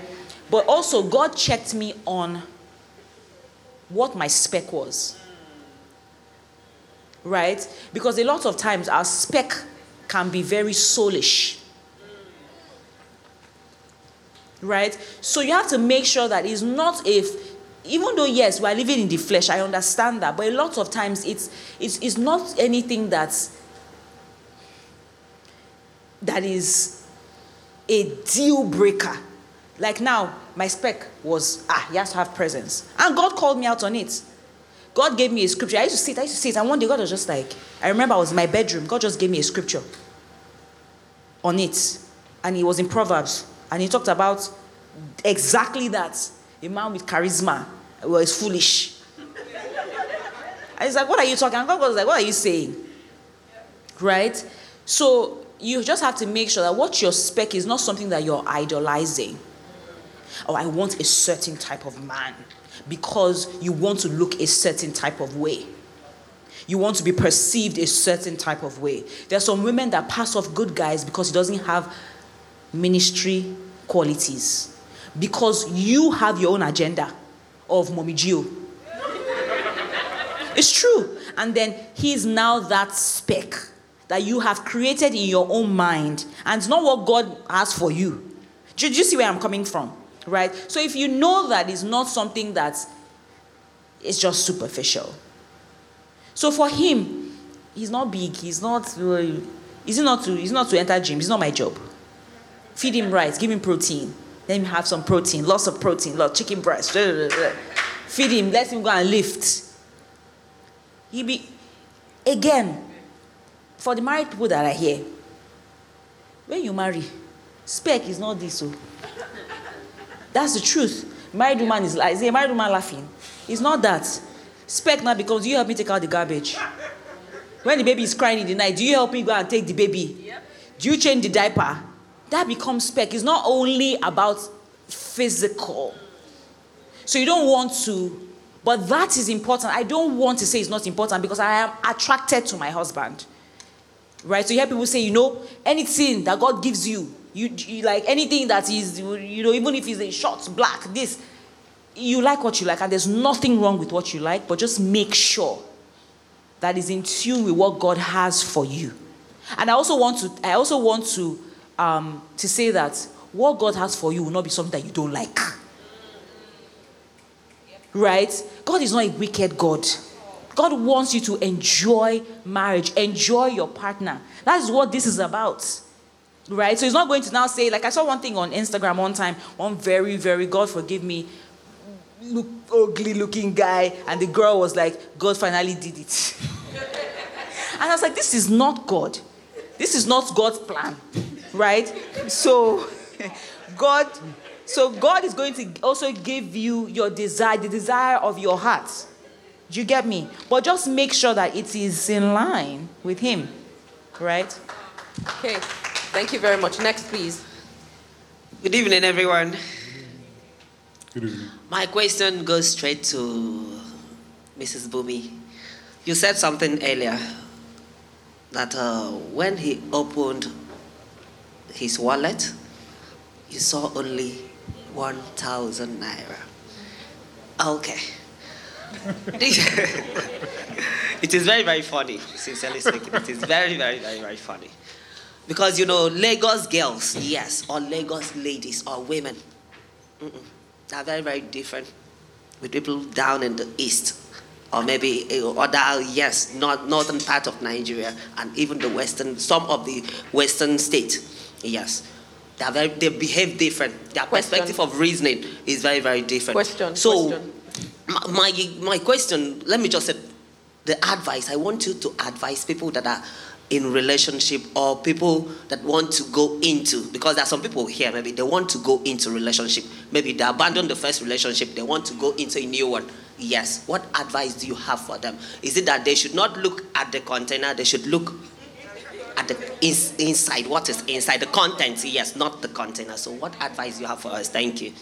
Speaker 3: But also, God checked me on what my spec was, right? Because a lot of times our spec can be very soulish. Right? So you have to make sure that it's not if even though yes we are living in the flesh i understand that but a lot of times it's it's, it's not anything that's that is a deal breaker. Like now my spec was ah he has to have presence. And god called me out on it. God gave me a scripture. I used to sit i used to sit and one day god was just like i remember i was in my bedroom god just gave me a scripture on it. And it was in proverbs. And he talked about exactly that a man with charisma was foolish. I was like, what are you talking? And God was like, what are you saying? Right? So you just have to make sure that what your spec is not something that you're idolizing. Oh, I want a certain type of man because you want to look a certain type of way. You want to be perceived a certain type of way. There are some women that pass off good guys because he doesn't have ministry qualities because you have your own agenda of Mommy Gio. it's true. And then he's now that spec that you have created in your own mind, and it's not what God has for you. Do, do you see where I'm coming from? Right? So if you know that it's not something that is it's just superficial. So for him, he's not big, he's not uh, he's not to he's not to enter gym, it's not my job. Feed him right, give him protein. Let him have some protein, lots of protein, lot of chicken breast. Blah, blah, blah. Feed him, let him go and lift. He be again for the married people that are here. When you marry, spec is not this. So. Oh. That's the truth. Married woman is like, is a married woman laughing? It's not that. Spec now becomes, do you help me take out the garbage? When the baby is crying in the night, do you help me go and take the baby? Do you change the diaper? That becomes spec. It's not only about physical. So you don't want to, but that is important. I don't want to say it's not important because I am attracted to my husband. Right? So you hear people say, you know, anything that God gives you, you, you like anything that is, you know, even if it's a short, black, this, you like what you like, and there's nothing wrong with what you like, but just make sure that is in tune with what God has for you. And I also want to, I also want to um, to say that what God has for you will not be something that you don't like. Right? God is not a wicked God. God wants you to enjoy marriage, enjoy your partner. That is what this is about. Right? So he's not going to now say, like I saw one thing on Instagram one time, one very, very, God forgive me, look, ugly looking guy, and the girl was like, God finally did it. and I was like, this is not God. This is not God's plan right? So, God, so God is going to also give you your desire, the desire of your heart. Do you get me? But just make sure that it is in line with Him, right?
Speaker 2: Okay, thank you very much. Next, please.
Speaker 7: Good evening, everyone.
Speaker 4: Good evening.
Speaker 7: My question goes straight to Mrs. Bumi. You said something earlier that uh, when he opened his wallet, you saw only 1,000 naira. Okay. it is very, very funny, sincerely speaking. It is very, very, very, very funny. Because, you know, Lagos girls, yes, or Lagos ladies or women, they are very, very different with people down in the east or maybe eh, other yes, not northern part of Nigeria and even the western, some of the western states. Yes. They, very, they behave different. Their Question. perspective of reasoning is very, very different.
Speaker 2: Question.
Speaker 7: So,
Speaker 2: Question.
Speaker 7: my, my, my question, let me just say the advice. I want you to advise people that are in relationship or people that want to go into because there are some people here maybe they want to go into relationship maybe they abandon the first relationship they want to go into a new one yes what advice do you have for them is it that they should not look at the container they should look at the ins- inside what is inside the content yes not the container so what advice you have for us thank you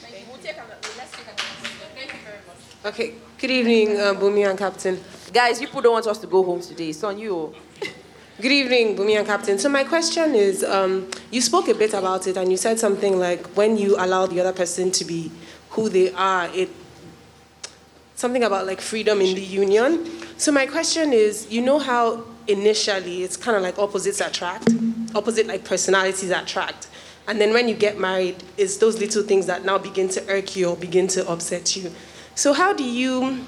Speaker 8: Okay, good evening, uh, Bumi and Captain.
Speaker 2: Guys, you people don't want us to go home today. It's on you.
Speaker 8: Good evening, Bumi and Captain. So my question is, um, you spoke a bit about it, and you said something like, when you allow the other person to be who they are, it something about like freedom in the union. So my question is, you know how initially it's kind of like opposites attract, opposite like personalities attract, and then when you get married, it's those little things that now begin to irk you or begin to upset you. So how do you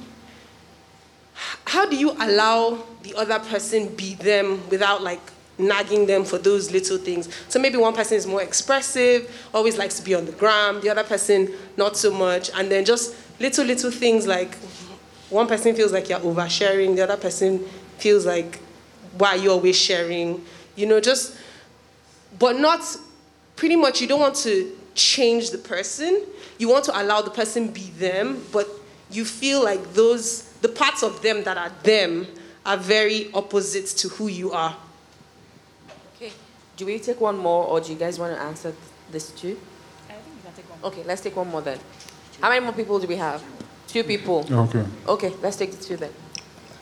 Speaker 8: how do you allow the other person be them without like nagging them for those little things? So maybe one person is more expressive, always likes to be on the gram, the other person not so much, and then just little little things like one person feels like you're oversharing, the other person feels like why are you always sharing? You know, just but not pretty much you don't want to change the person. You want to allow the person be them, but you feel like those the parts of them that are them are very opposite to who you are.
Speaker 2: Okay. Do we take one more, or do you guys want to answer this too?
Speaker 3: I think you can take one.
Speaker 2: Okay, let's take one more then. How many more people do we have? Two people.
Speaker 4: Okay.
Speaker 2: Okay, let's take the two then.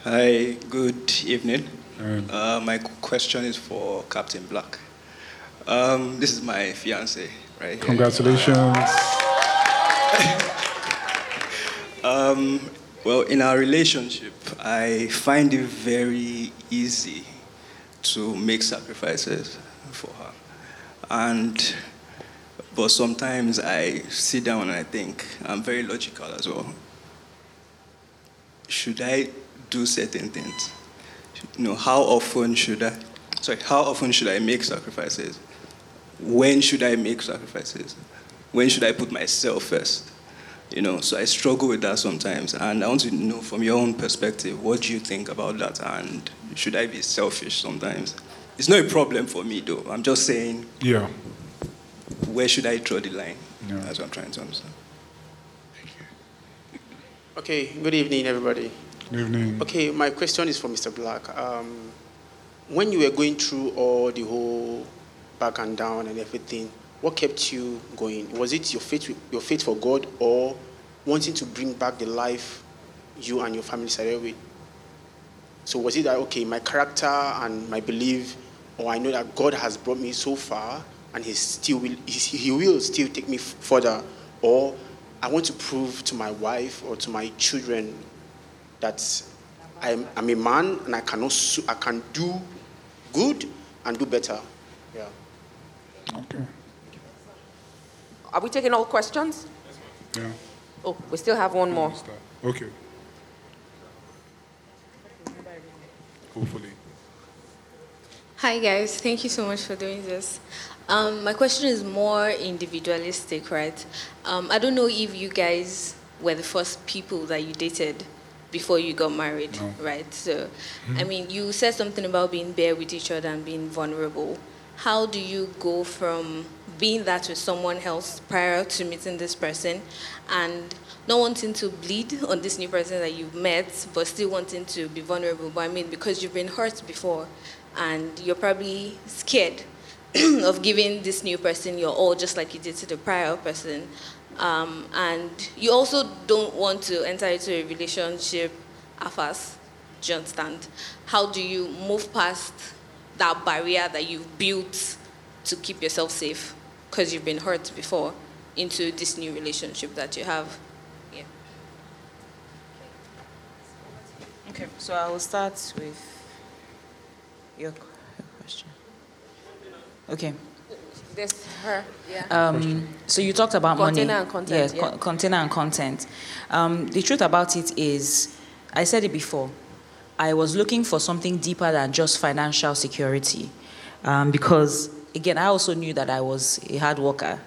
Speaker 9: Hi, good evening.
Speaker 4: Um,
Speaker 9: Uh, my question is for Captain Black. Um, this is my fiance, right?
Speaker 4: Congratulations.
Speaker 9: Um, well, in our relationship, I find it very easy to make sacrifices for her. And, but sometimes I sit down and I think, I'm very logical as well. Should I do certain things? You know, how often should I, sorry, how often should I make sacrifices? When should I make sacrifices? When should I put myself first? You know, so I struggle with that sometimes. And I want to know from your own perspective, what do you think about that? And should I be selfish sometimes? It's not a problem for me though. I'm just saying,
Speaker 4: Yeah.
Speaker 9: where should I draw the line?
Speaker 4: Yeah.
Speaker 9: That's what I'm trying to understand.
Speaker 10: Okay, good evening, everybody.
Speaker 4: Good evening.
Speaker 10: Okay, my question is for Mr. Black. Um, when you were going through all the whole back and down and everything, what kept you going? Was it your faith, your faith for God, or wanting to bring back the life you and your family started with? So was it that okay, my character and my belief, or I know that God has brought me so far, and He still will, He he will still take me further, or I want to prove to my wife or to my children that I'm, I'm a man and I can also I can do good and do better. Yeah.
Speaker 4: Okay.
Speaker 2: Are we taking all questions?
Speaker 4: Yeah.
Speaker 2: Oh, we still have one more.
Speaker 4: Okay. Hopefully.
Speaker 11: Hi guys, thank you so much for doing this. Um, my question is more individualistic, right? Um, I don't know if you guys were the first people that you dated before you got married,
Speaker 4: No.
Speaker 11: right? So, mm-hmm. I mean, you said something about being bare with each other and being vulnerable. How do you go from being that with someone else prior to meeting this person and not wanting to bleed on this new person that you've met, but still wanting to be vulnerable? But I mean, because you've been hurt before and you're probably scared of giving this new person your all, just like you did to the prior person. Um, and you also don't want to enter into a relationship half-ass. Do you understand? How do you move past that barrier that you've built to keep yourself safe because you've been hurt before into this new relationship that you have? Yeah.
Speaker 3: Okay, so I will start with your question. Okay.
Speaker 2: This her. Yeah.
Speaker 3: Um, so you talked about money.
Speaker 2: Container and content,
Speaker 3: Yes,
Speaker 2: yeah.
Speaker 3: co- container and content. Um, the truth about it is, I said it before. I was looking for something deeper than just financial security, um, because again, I also knew that I was a hard worker,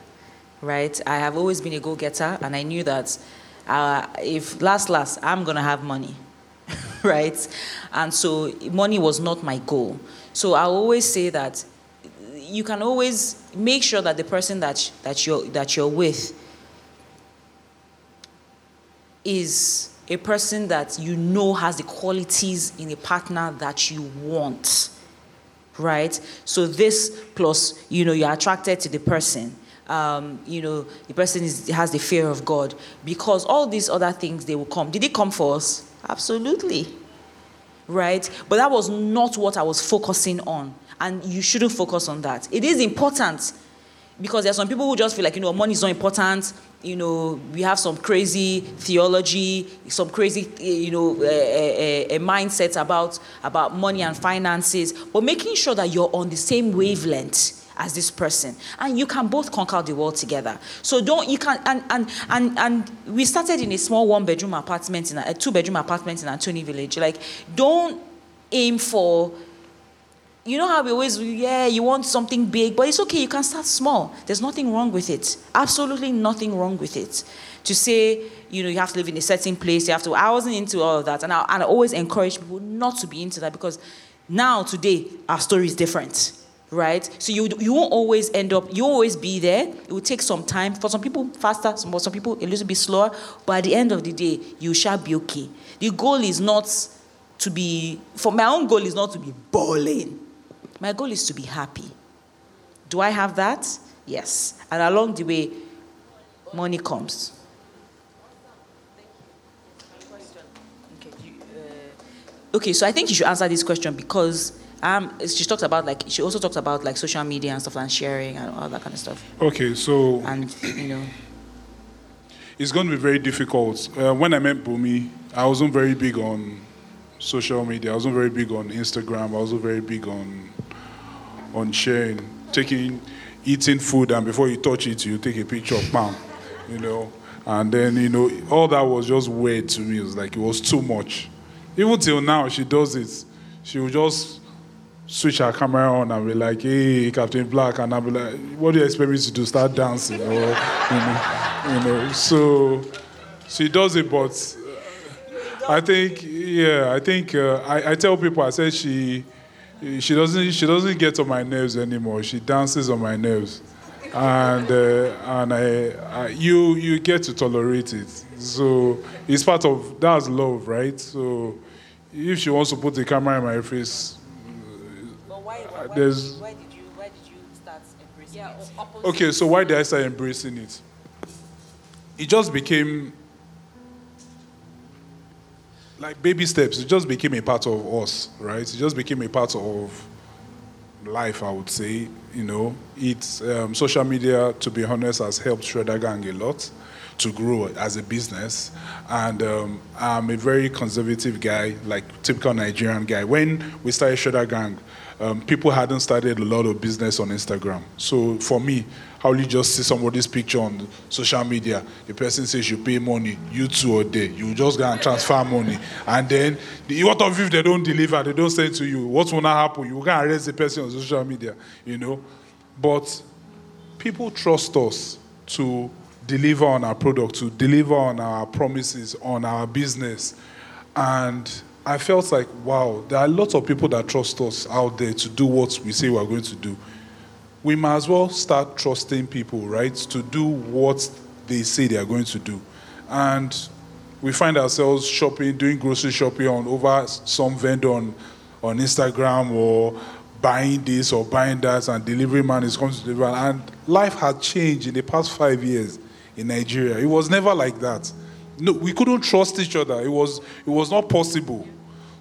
Speaker 3: right? I have always been a go-getter, and I knew that uh, if last last I'm gonna have money, right? And so money was not my goal. So I always say that you can always make sure that the person that that you're that you're with is a person that you know has the qualities in a partner that you want right? So this plus you know you're attracted to the person um, you know the person is, has the fear of god because all these other things they will come. Did it come for us? Absolutely right? But that was not what i was focusing on and you shouldn't focus on that. It is important because there are some people who just feel like you know money is not important. You know we have some crazy theology some crazy you know a, a, a, mindset about about money and finances. But making sure that you're on the same wavelength as this person. And you can both conquer the world together. So don't you can and and and, and we started in a small one bedroom apartment in a, a two bedroom apartment in Anthony village. Like don't aim for you know how we always, yeah, you want something big, but it's okay, you can start small. There's nothing wrong with it. Absolutely nothing wrong with it. To say, you know, you have to live in a certain place, you have to, I wasn't into all of that. And I, and I always encourage people not to be into that because now, today, our story is different, right? So you, you won't always end up, you always be there. It will take some time. For some people, faster, some, some people, a little bit slower. But at the end of the day, you shall be okay. The goal is not to be, for my own goal is not to be balling my goal is to be happy. Do I have that? Yes. And along the way, money comes. Okay, so I think you should answer this question because um, she talked about like she also talked about like social media and stuff and sharing and all that kind of stuff.
Speaker 4: Okay, so
Speaker 3: and you know,
Speaker 4: it's going to be very difficult. Uh, when I met Bumi, I wasn't very big on social media. I wasn't very big on Instagram. I wasn't very big on on sharing, taking, eating food, and before you touch it, you take a picture of palm, you know. And then, you know, all that was just weird to me. It was like, it was too much. Even till now, she does it. She will just switch her camera on and be like, hey, Captain Black. And I'll be like, what do you expect me to do? Start dancing? Or, you know, you know. So she does it, but uh, I think, yeah, I think, uh, I, I tell people, I said she, she doesn't she doesn't get on my nerves anymore. She dances on my nerves, and uh, and I, I, you you get to tolerate it. So it's part of that's love, right? So if she wants to put the camera in my face,
Speaker 3: but why, why, why
Speaker 4: there's.
Speaker 3: Why did you why did you start embracing
Speaker 11: yeah,
Speaker 3: it?
Speaker 4: Okay, so why did I start embracing it? It just became like baby steps. It just became a part of us, right? It just became a part of life, I would say. You know, it's um, social media. To be honest, has helped Shredder Gang a lot to grow as a business. And um, I'm a very conservative guy, like typical Nigerian guy. When we started Shredder Gang, um, people hadn't started a lot of business on Instagram. So for me, how you just see somebody's picture on social media, the person says you pay money, you two are there, you just go and transfer money. And then, the, what of if they don't deliver, they don't say to you, what will not happen? You can arrest the person on social media, you know? But people trust us to deliver on our product, to deliver on our promises, on our business. And I felt like, wow, there are a lot of people that trust us out there to do what we say we're going to do we might as well start trusting people, right, to do what they say they are going to do. And we find ourselves shopping, doing grocery shopping on over some vendor on, on Instagram or buying this or buying that, and delivery man is coming to deliver. And life had changed in the past five years in Nigeria. It was never like that. No, we couldn't trust each other. It was, it was not possible.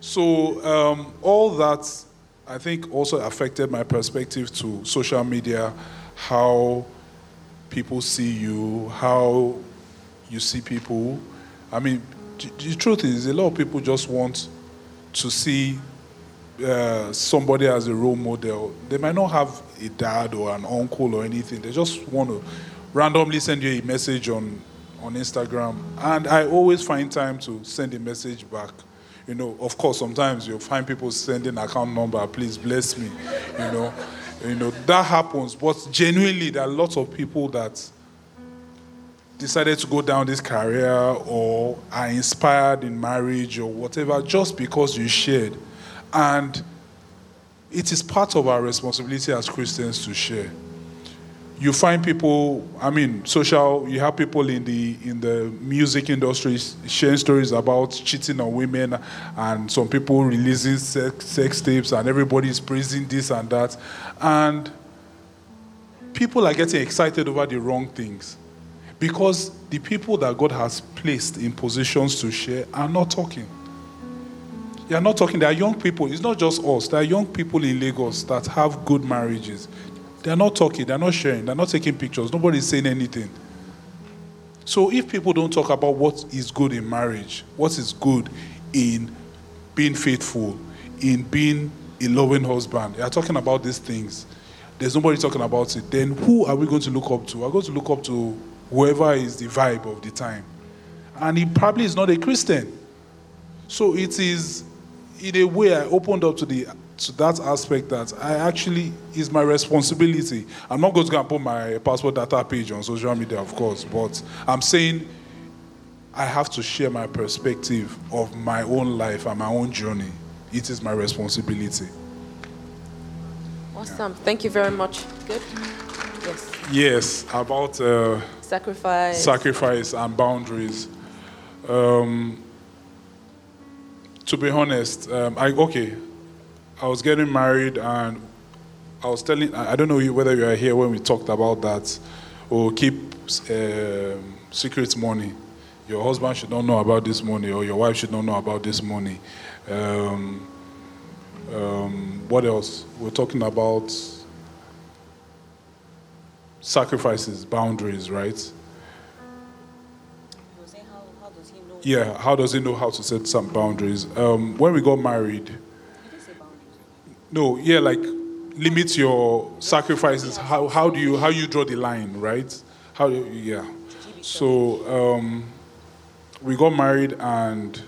Speaker 4: So um, all that I think also affected my perspective to social media, how people see you, how you see people. I mean, the truth is, a lot of people just want to see uh, somebody as a role model. They might not have a dad or an uncle or anything. They just want to randomly send you a message on, on Instagram. And I always find time to send a message back you know, of course, sometimes you'll find people sending account number, please bless me, you know. You know, that happens. But genuinely, there are lots of people that decided to go down this career or are inspired in marriage or whatever just because you shared. And it is part of our responsibility as Christians to share. You find people, I mean, social, you have people in the in the music industry sharing stories about cheating on women and some people releasing sex, sex tapes and everybody is praising this and that. And people are getting excited over the wrong things because the people that God has placed in positions to share are not talking. They are not talking. They are young people. It's not just us. There are young people in Lagos that have good marriages. They are not talking. They are not sharing. They are not taking pictures. Nobody is saying anything. So if people don't talk about what is good in marriage, what is good in being faithful, in being a loving husband, they are talking about these things. There's nobody talking about it. Then who are we going to look up to? We're going to look up to whoever is the vibe of the time. And he probably is not a Christian. So it is, in a way, I opened up to the to that aspect that I actually is my responsibility. I'm not going to go and put my passport data page on social media, of course, but I'm saying I have to share my perspective of my own life and my own journey. It is my responsibility.
Speaker 2: Awesome. Thank you very much. Good. Yes.
Speaker 4: Yes, about uh,
Speaker 2: Sacrifice.
Speaker 4: sacrifice and boundaries. Um, to be honest, um, I okay. I was getting married and I was telling. I don't know whether you are here when we talked about that. Or keep um, secret money. Your husband should not know about this money, or your wife should not know about this money. Um, um, what else? We're talking about sacrifices, boundaries, right? Yeah, how does he know how to set some boundaries? Um, when we got married, no, yeah, like limit your sacrifices. How, how do you how you draw the line, right? How you, yeah. So um, we got married and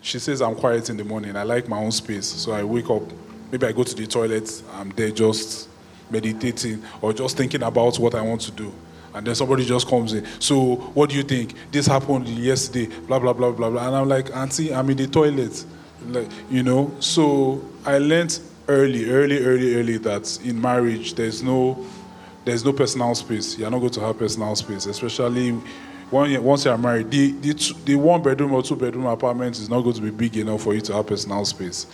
Speaker 4: she says I'm quiet in the morning. I like my own space, so I wake up. Maybe I go to the toilet. I'm there just meditating or just thinking about what I want to do. And then somebody just comes in. So, what do you think? This happened yesterday. Blah blah blah blah blah. And I'm like, Auntie, I'm in the toilet. Like, you know. So I learned early, early, early, early that in marriage there's no, there's no personal space. You're not going to have personal space, especially when you, once you're married. The, the, two, the one bedroom or two bedroom apartment is not going to be big enough for you to have personal space.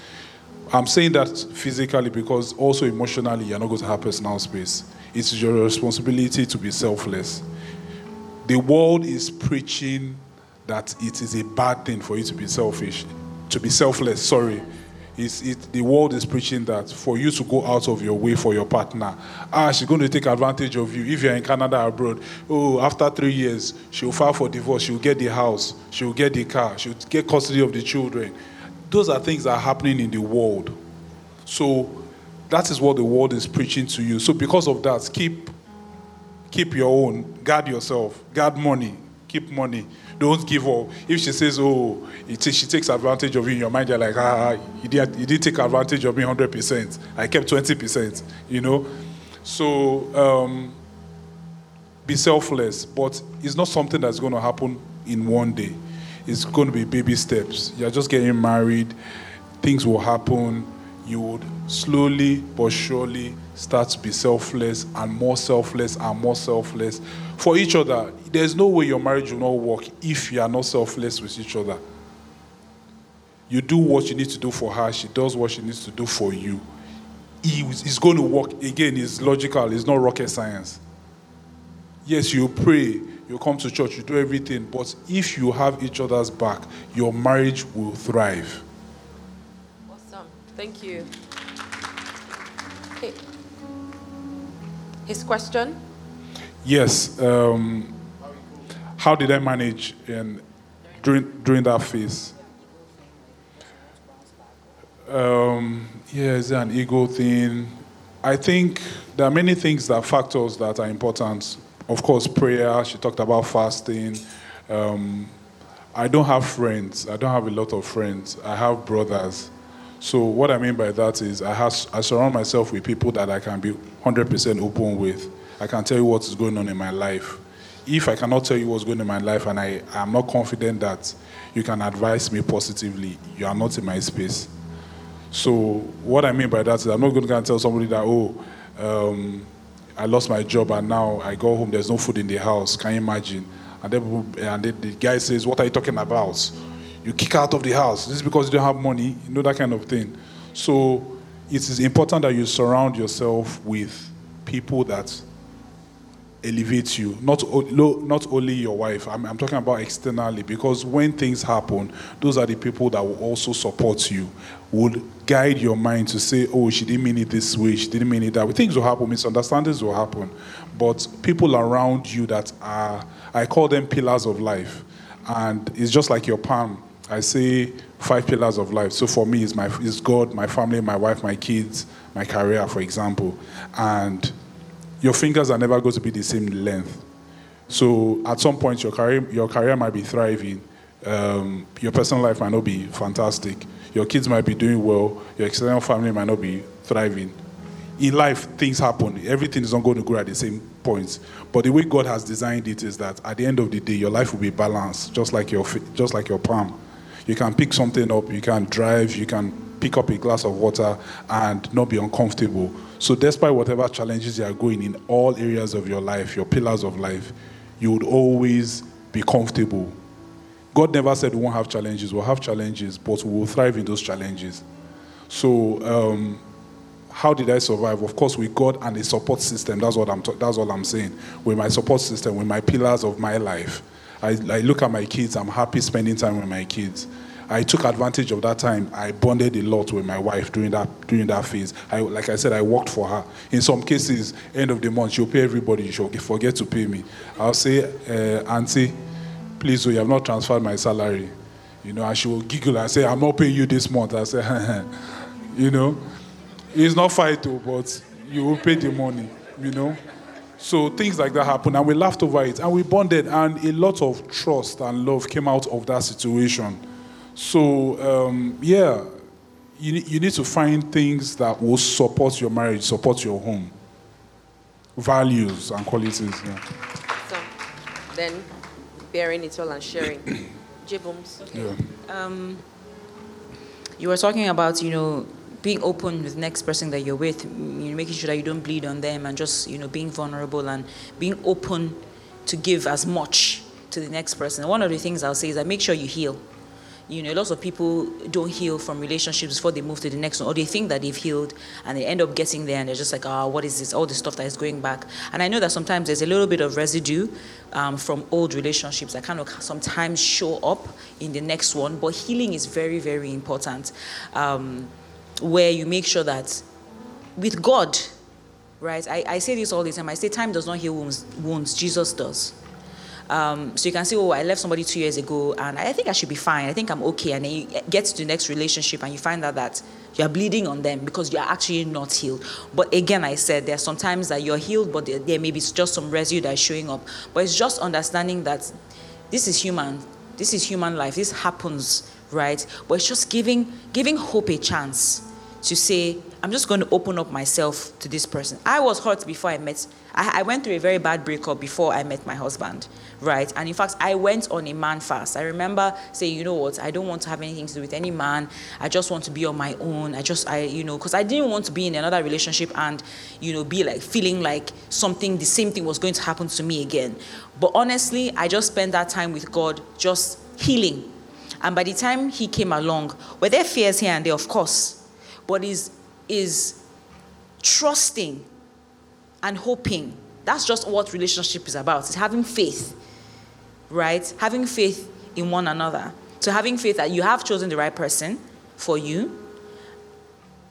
Speaker 4: I'm saying that physically because also emotionally you're not going to have personal space. It's your responsibility to be selfless. The world is preaching that it is a bad thing for you to be selfish, to be selfless, sorry. It's, it, the world is preaching that for you to go out of your way for your partner. Ah, she's going to take advantage of you. If you're in Canada abroad, oh, after three years, she'll file for divorce, she'll get the house, she'll get the car, she'll get custody of the children. Those are things that are happening in the world. So that is what the world is preaching to you. So because of that, keep keep your own. Guard yourself. Guard money. Keep money. Don't give up. If she says, "Oh," it, she takes advantage of you in your mind, you're like, "Ah, you did, you did take advantage of me 100 percent. I kept 20 percent." You know. So um, be selfless, but it's not something that's going to happen in one day. It's going to be baby steps. You're just getting married. Things will happen. You would slowly but surely start to be selfless and more selfless and more selfless for each other. There's no way your marriage will not work if you are not selfless with each other. You do what you need to do for her, she does what she needs to do for you. It- It's going to work. Again, it's logical, it's not rocket science. Yes, you pray, you come to church, you do everything, but if you have each other's back, your marriage will thrive.
Speaker 2: Thank you. His question?
Speaker 4: Yes. Um, how did I manage in, during during that phase? Um, yeah, is there an ego thing? I think there are many things that factors that are important. Of course, prayer. She talked about fasting. Um, I don't have friends. I don't have a lot of friends. I have brothers. So what I mean by that is I, have, I surround myself with people that I can be 100% open with. I can tell you what is going on in my life. if I cannot tell you what's going on in my life and I am not confident that you can advise me positively, you are not in my space. So what I mean by that is I'm not going to tell somebody that, oh, um, I lost my job and now I go home, there's no food in the house. Can you imagine? And then, and then the guy says, what are you talking about? You kick out of the house. This is because you don't have money, you know, that kind of thing. So it is important that you surround yourself with people that elevate you. Not, not only your wife, I'm, I'm talking about externally, because when things happen, those are the people that will also support you, would guide your mind to say, oh, she didn't mean it this way, she didn't mean it that way. Things will happen, misunderstandings will happen. But people around you that are, I call them pillars of life. And it's just like your palm. I say five pillars of life. So for me, it's, my, it's God, my family, my wife, my kids, my career, for example. And your fingers are never going to be the same length. So at some point, your career, your career might be thriving. Um, your personal life might not be fantastic. Your kids might be doing well. Your external family might not be thriving. In life, things happen. Everything is not going to grow at the same points. But the way God has designed it is that at the end of the day, your life will be balanced, just like your, just like your palm. You can pick something up, you can drive, you can pick up a glass of water and not be uncomfortable. So, despite whatever challenges you are going in all areas of your life, your pillars of life, you would always be comfortable. God never said we won't have challenges. We'll have challenges, but we will thrive in those challenges. So, um, how did I survive? Of course, with God and a support system. That's what I'm. That's all I'm saying. With my support system, with my pillars of my life, I, I look at my kids. I'm happy spending time with my kids. I took advantage of that time. I bonded a lot with my wife during that during that phase. I, like I said, I worked for her. In some cases, end of the month, she'll pay everybody. She'll forget to pay me. I'll say, uh, Auntie, please, oh, you have not transferred my salary. You know, and she will giggle and say, I'm not paying you this month. I say, you know, it's not fight, though, but you will pay the money, you know. So things like that happened, and we laughed over it, and we bonded, and a lot of trust and love came out of that situation. So, um, yeah, you, you need to find things that will support your marriage, support your home, values and qualities. Yeah.
Speaker 2: So, then bearing it all and sharing. J-Booms.
Speaker 3: Yeah. Um, you were talking about, you know, being open with the next person that you're with, you know, making sure that you don't bleed on them and just, you know, being vulnerable and being open to give as much to the next person. One of the things I'll say is that make sure you heal you know, lots of people don't heal from relationships before they move to the next one, or they think that they've healed and they end up getting there and they're just like, ah, oh, what is this? All the stuff that is going back. And I know that sometimes there's a little bit of residue um, from old relationships that kind of sometimes show up in the next one, but healing is very, very important. Um, where you make sure that with God, right? I, I say this all the time. I say time does not heal wounds, wounds Jesus does. Um, so you can say, oh, I left somebody two years ago and I think I should be fine. I think I'm okay. And then you get to the next relationship and you find out that you're bleeding on them because you're actually not healed. But again, I said there are sometimes that you're healed, but there, there may be just some residue that is showing up. But it's just understanding that this is human. This is human life. This happens, right? But it's just giving giving hope a chance to say, I'm just going to open up myself to this person. I was hurt before I met, I, I, went through a very bad breakup before I met my husband, right? And in fact, I went on a man fast. I remember saying, you know what, I don't want to have anything to do with any man. I just want to be on my own. I just, I, you know, because I didn't want to be in another relationship and, you know, be like feeling like something, the same thing was going to happen to me again. But honestly, I just spent that time with God just healing. And by the time he came along, were there fears here and there? Of course but is, is trusting and hoping. That's just what relationship is about. It's having faith, right? Having faith in one another. So having faith that you have chosen the right person for you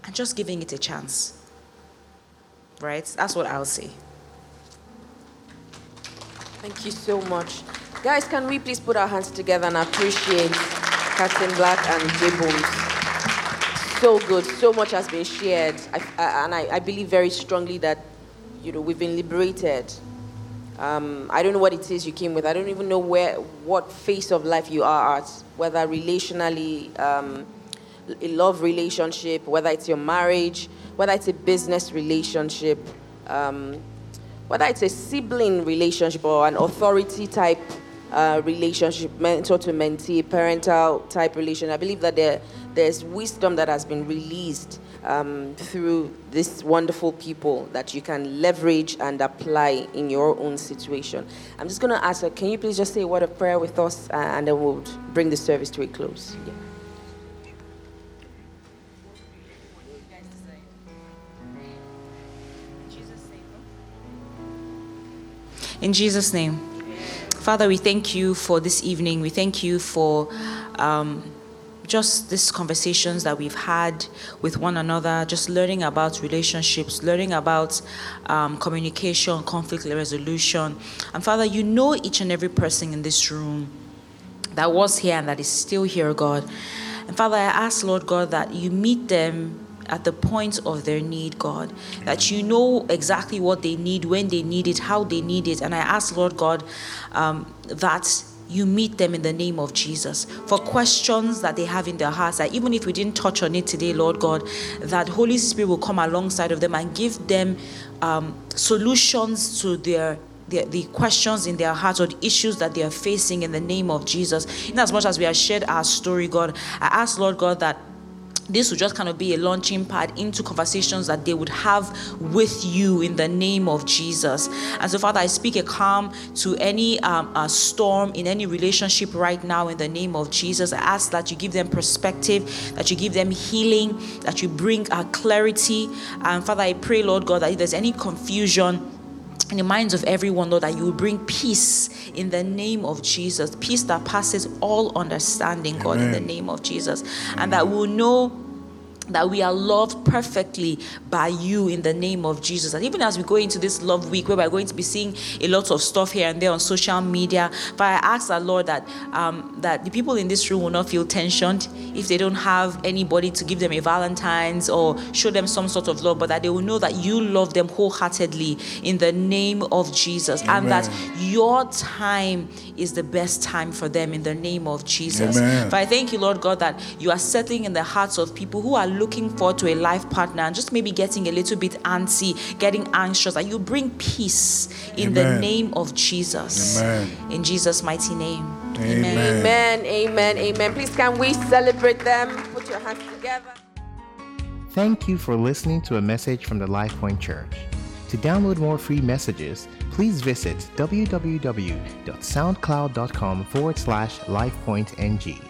Speaker 3: and just giving it a chance. Right? That's what I'll say.
Speaker 2: Thank you so much. Guys, can we please put our hands together and appreciate Captain Black and J Booms? So good. So much has been shared, I, I, and I, I, believe very strongly that you know we've been liberated. Um, I don't know what it is you came with. I don't even know where, what phase of life you are at, whether relationally, um, a love relationship, whether it's your marriage, whether it's a business relationship. Um, whether it's a sibling relationship or an authority type uh, relationship, mentor to mentee, parental type relation. I believe that there, there's wisdom that has been released um, through these wonderful people that you can leverage and apply in your own situation. I'm just going to ask her, can you please just say a word of prayer with us uh, and then we'll bring the service to a close? Yeah.
Speaker 3: In Jesus' name. Father, we thank you for this evening. We thank you for um, just these conversations that we've had with one another, just learning about relationships, learning about um, communication, conflict resolution. And Father, you know each and every person in this room that was here and that is still here, God. And Father, I ask, Lord God, that you meet them at the point of their need, God. That you know exactly what they need, when they need it, how they need it. And I ask, Lord God, um, that you meet them in the name of Jesus. For questions that they have in their hearts, that even if we didn't touch on it today, Lord God, that Holy Spirit will come alongside of them and give them um, solutions to their the, the, questions in their hearts or the issues that they are facing in the name of Jesus. In as much as we have shared our story, God, I ask, Lord God, that this would just kind of be a launching pad into conversations that they would have with you in the name of Jesus. And so, Father, I speak a calm to any um, storm in any relationship right now in the name of Jesus. I ask that you give them perspective, that you give them healing, that you bring uh, clarity. And Father, I pray, Lord God, that if there's any confusion, in the minds of everyone, Lord, that you will bring peace in the name of Jesus. Peace that passes all understanding, God, Amen. in the name of Jesus. And that we'll know that we are loved perfectly by you in the name of Jesus. And even as we go into this love week where we're going to be seeing a lot of stuff here and there on social media, but I ask our Lord that um, that the people in this room will not feel tensioned if they don't have anybody to give them a Valentine's or show them some sort of love, but that they will know that you love them wholeheartedly in the name of Jesus Amen. and that your time is the best time for them in the name of Jesus. Amen. But I thank you, Lord God, that you are settling in the hearts of people who are looking forward to a life partner and just maybe getting a little bit antsy, getting anxious, that you bring peace in Amen. the name of Jesus. Amen. In Jesus' mighty name.
Speaker 2: Amen. Amen. Amen. Amen. Please can we celebrate them? Put your hands together.
Speaker 1: Thank you for listening to a message from the LifePoint Church. To download more free messages, please visit www.soundcloud.com forward slash lifepointng.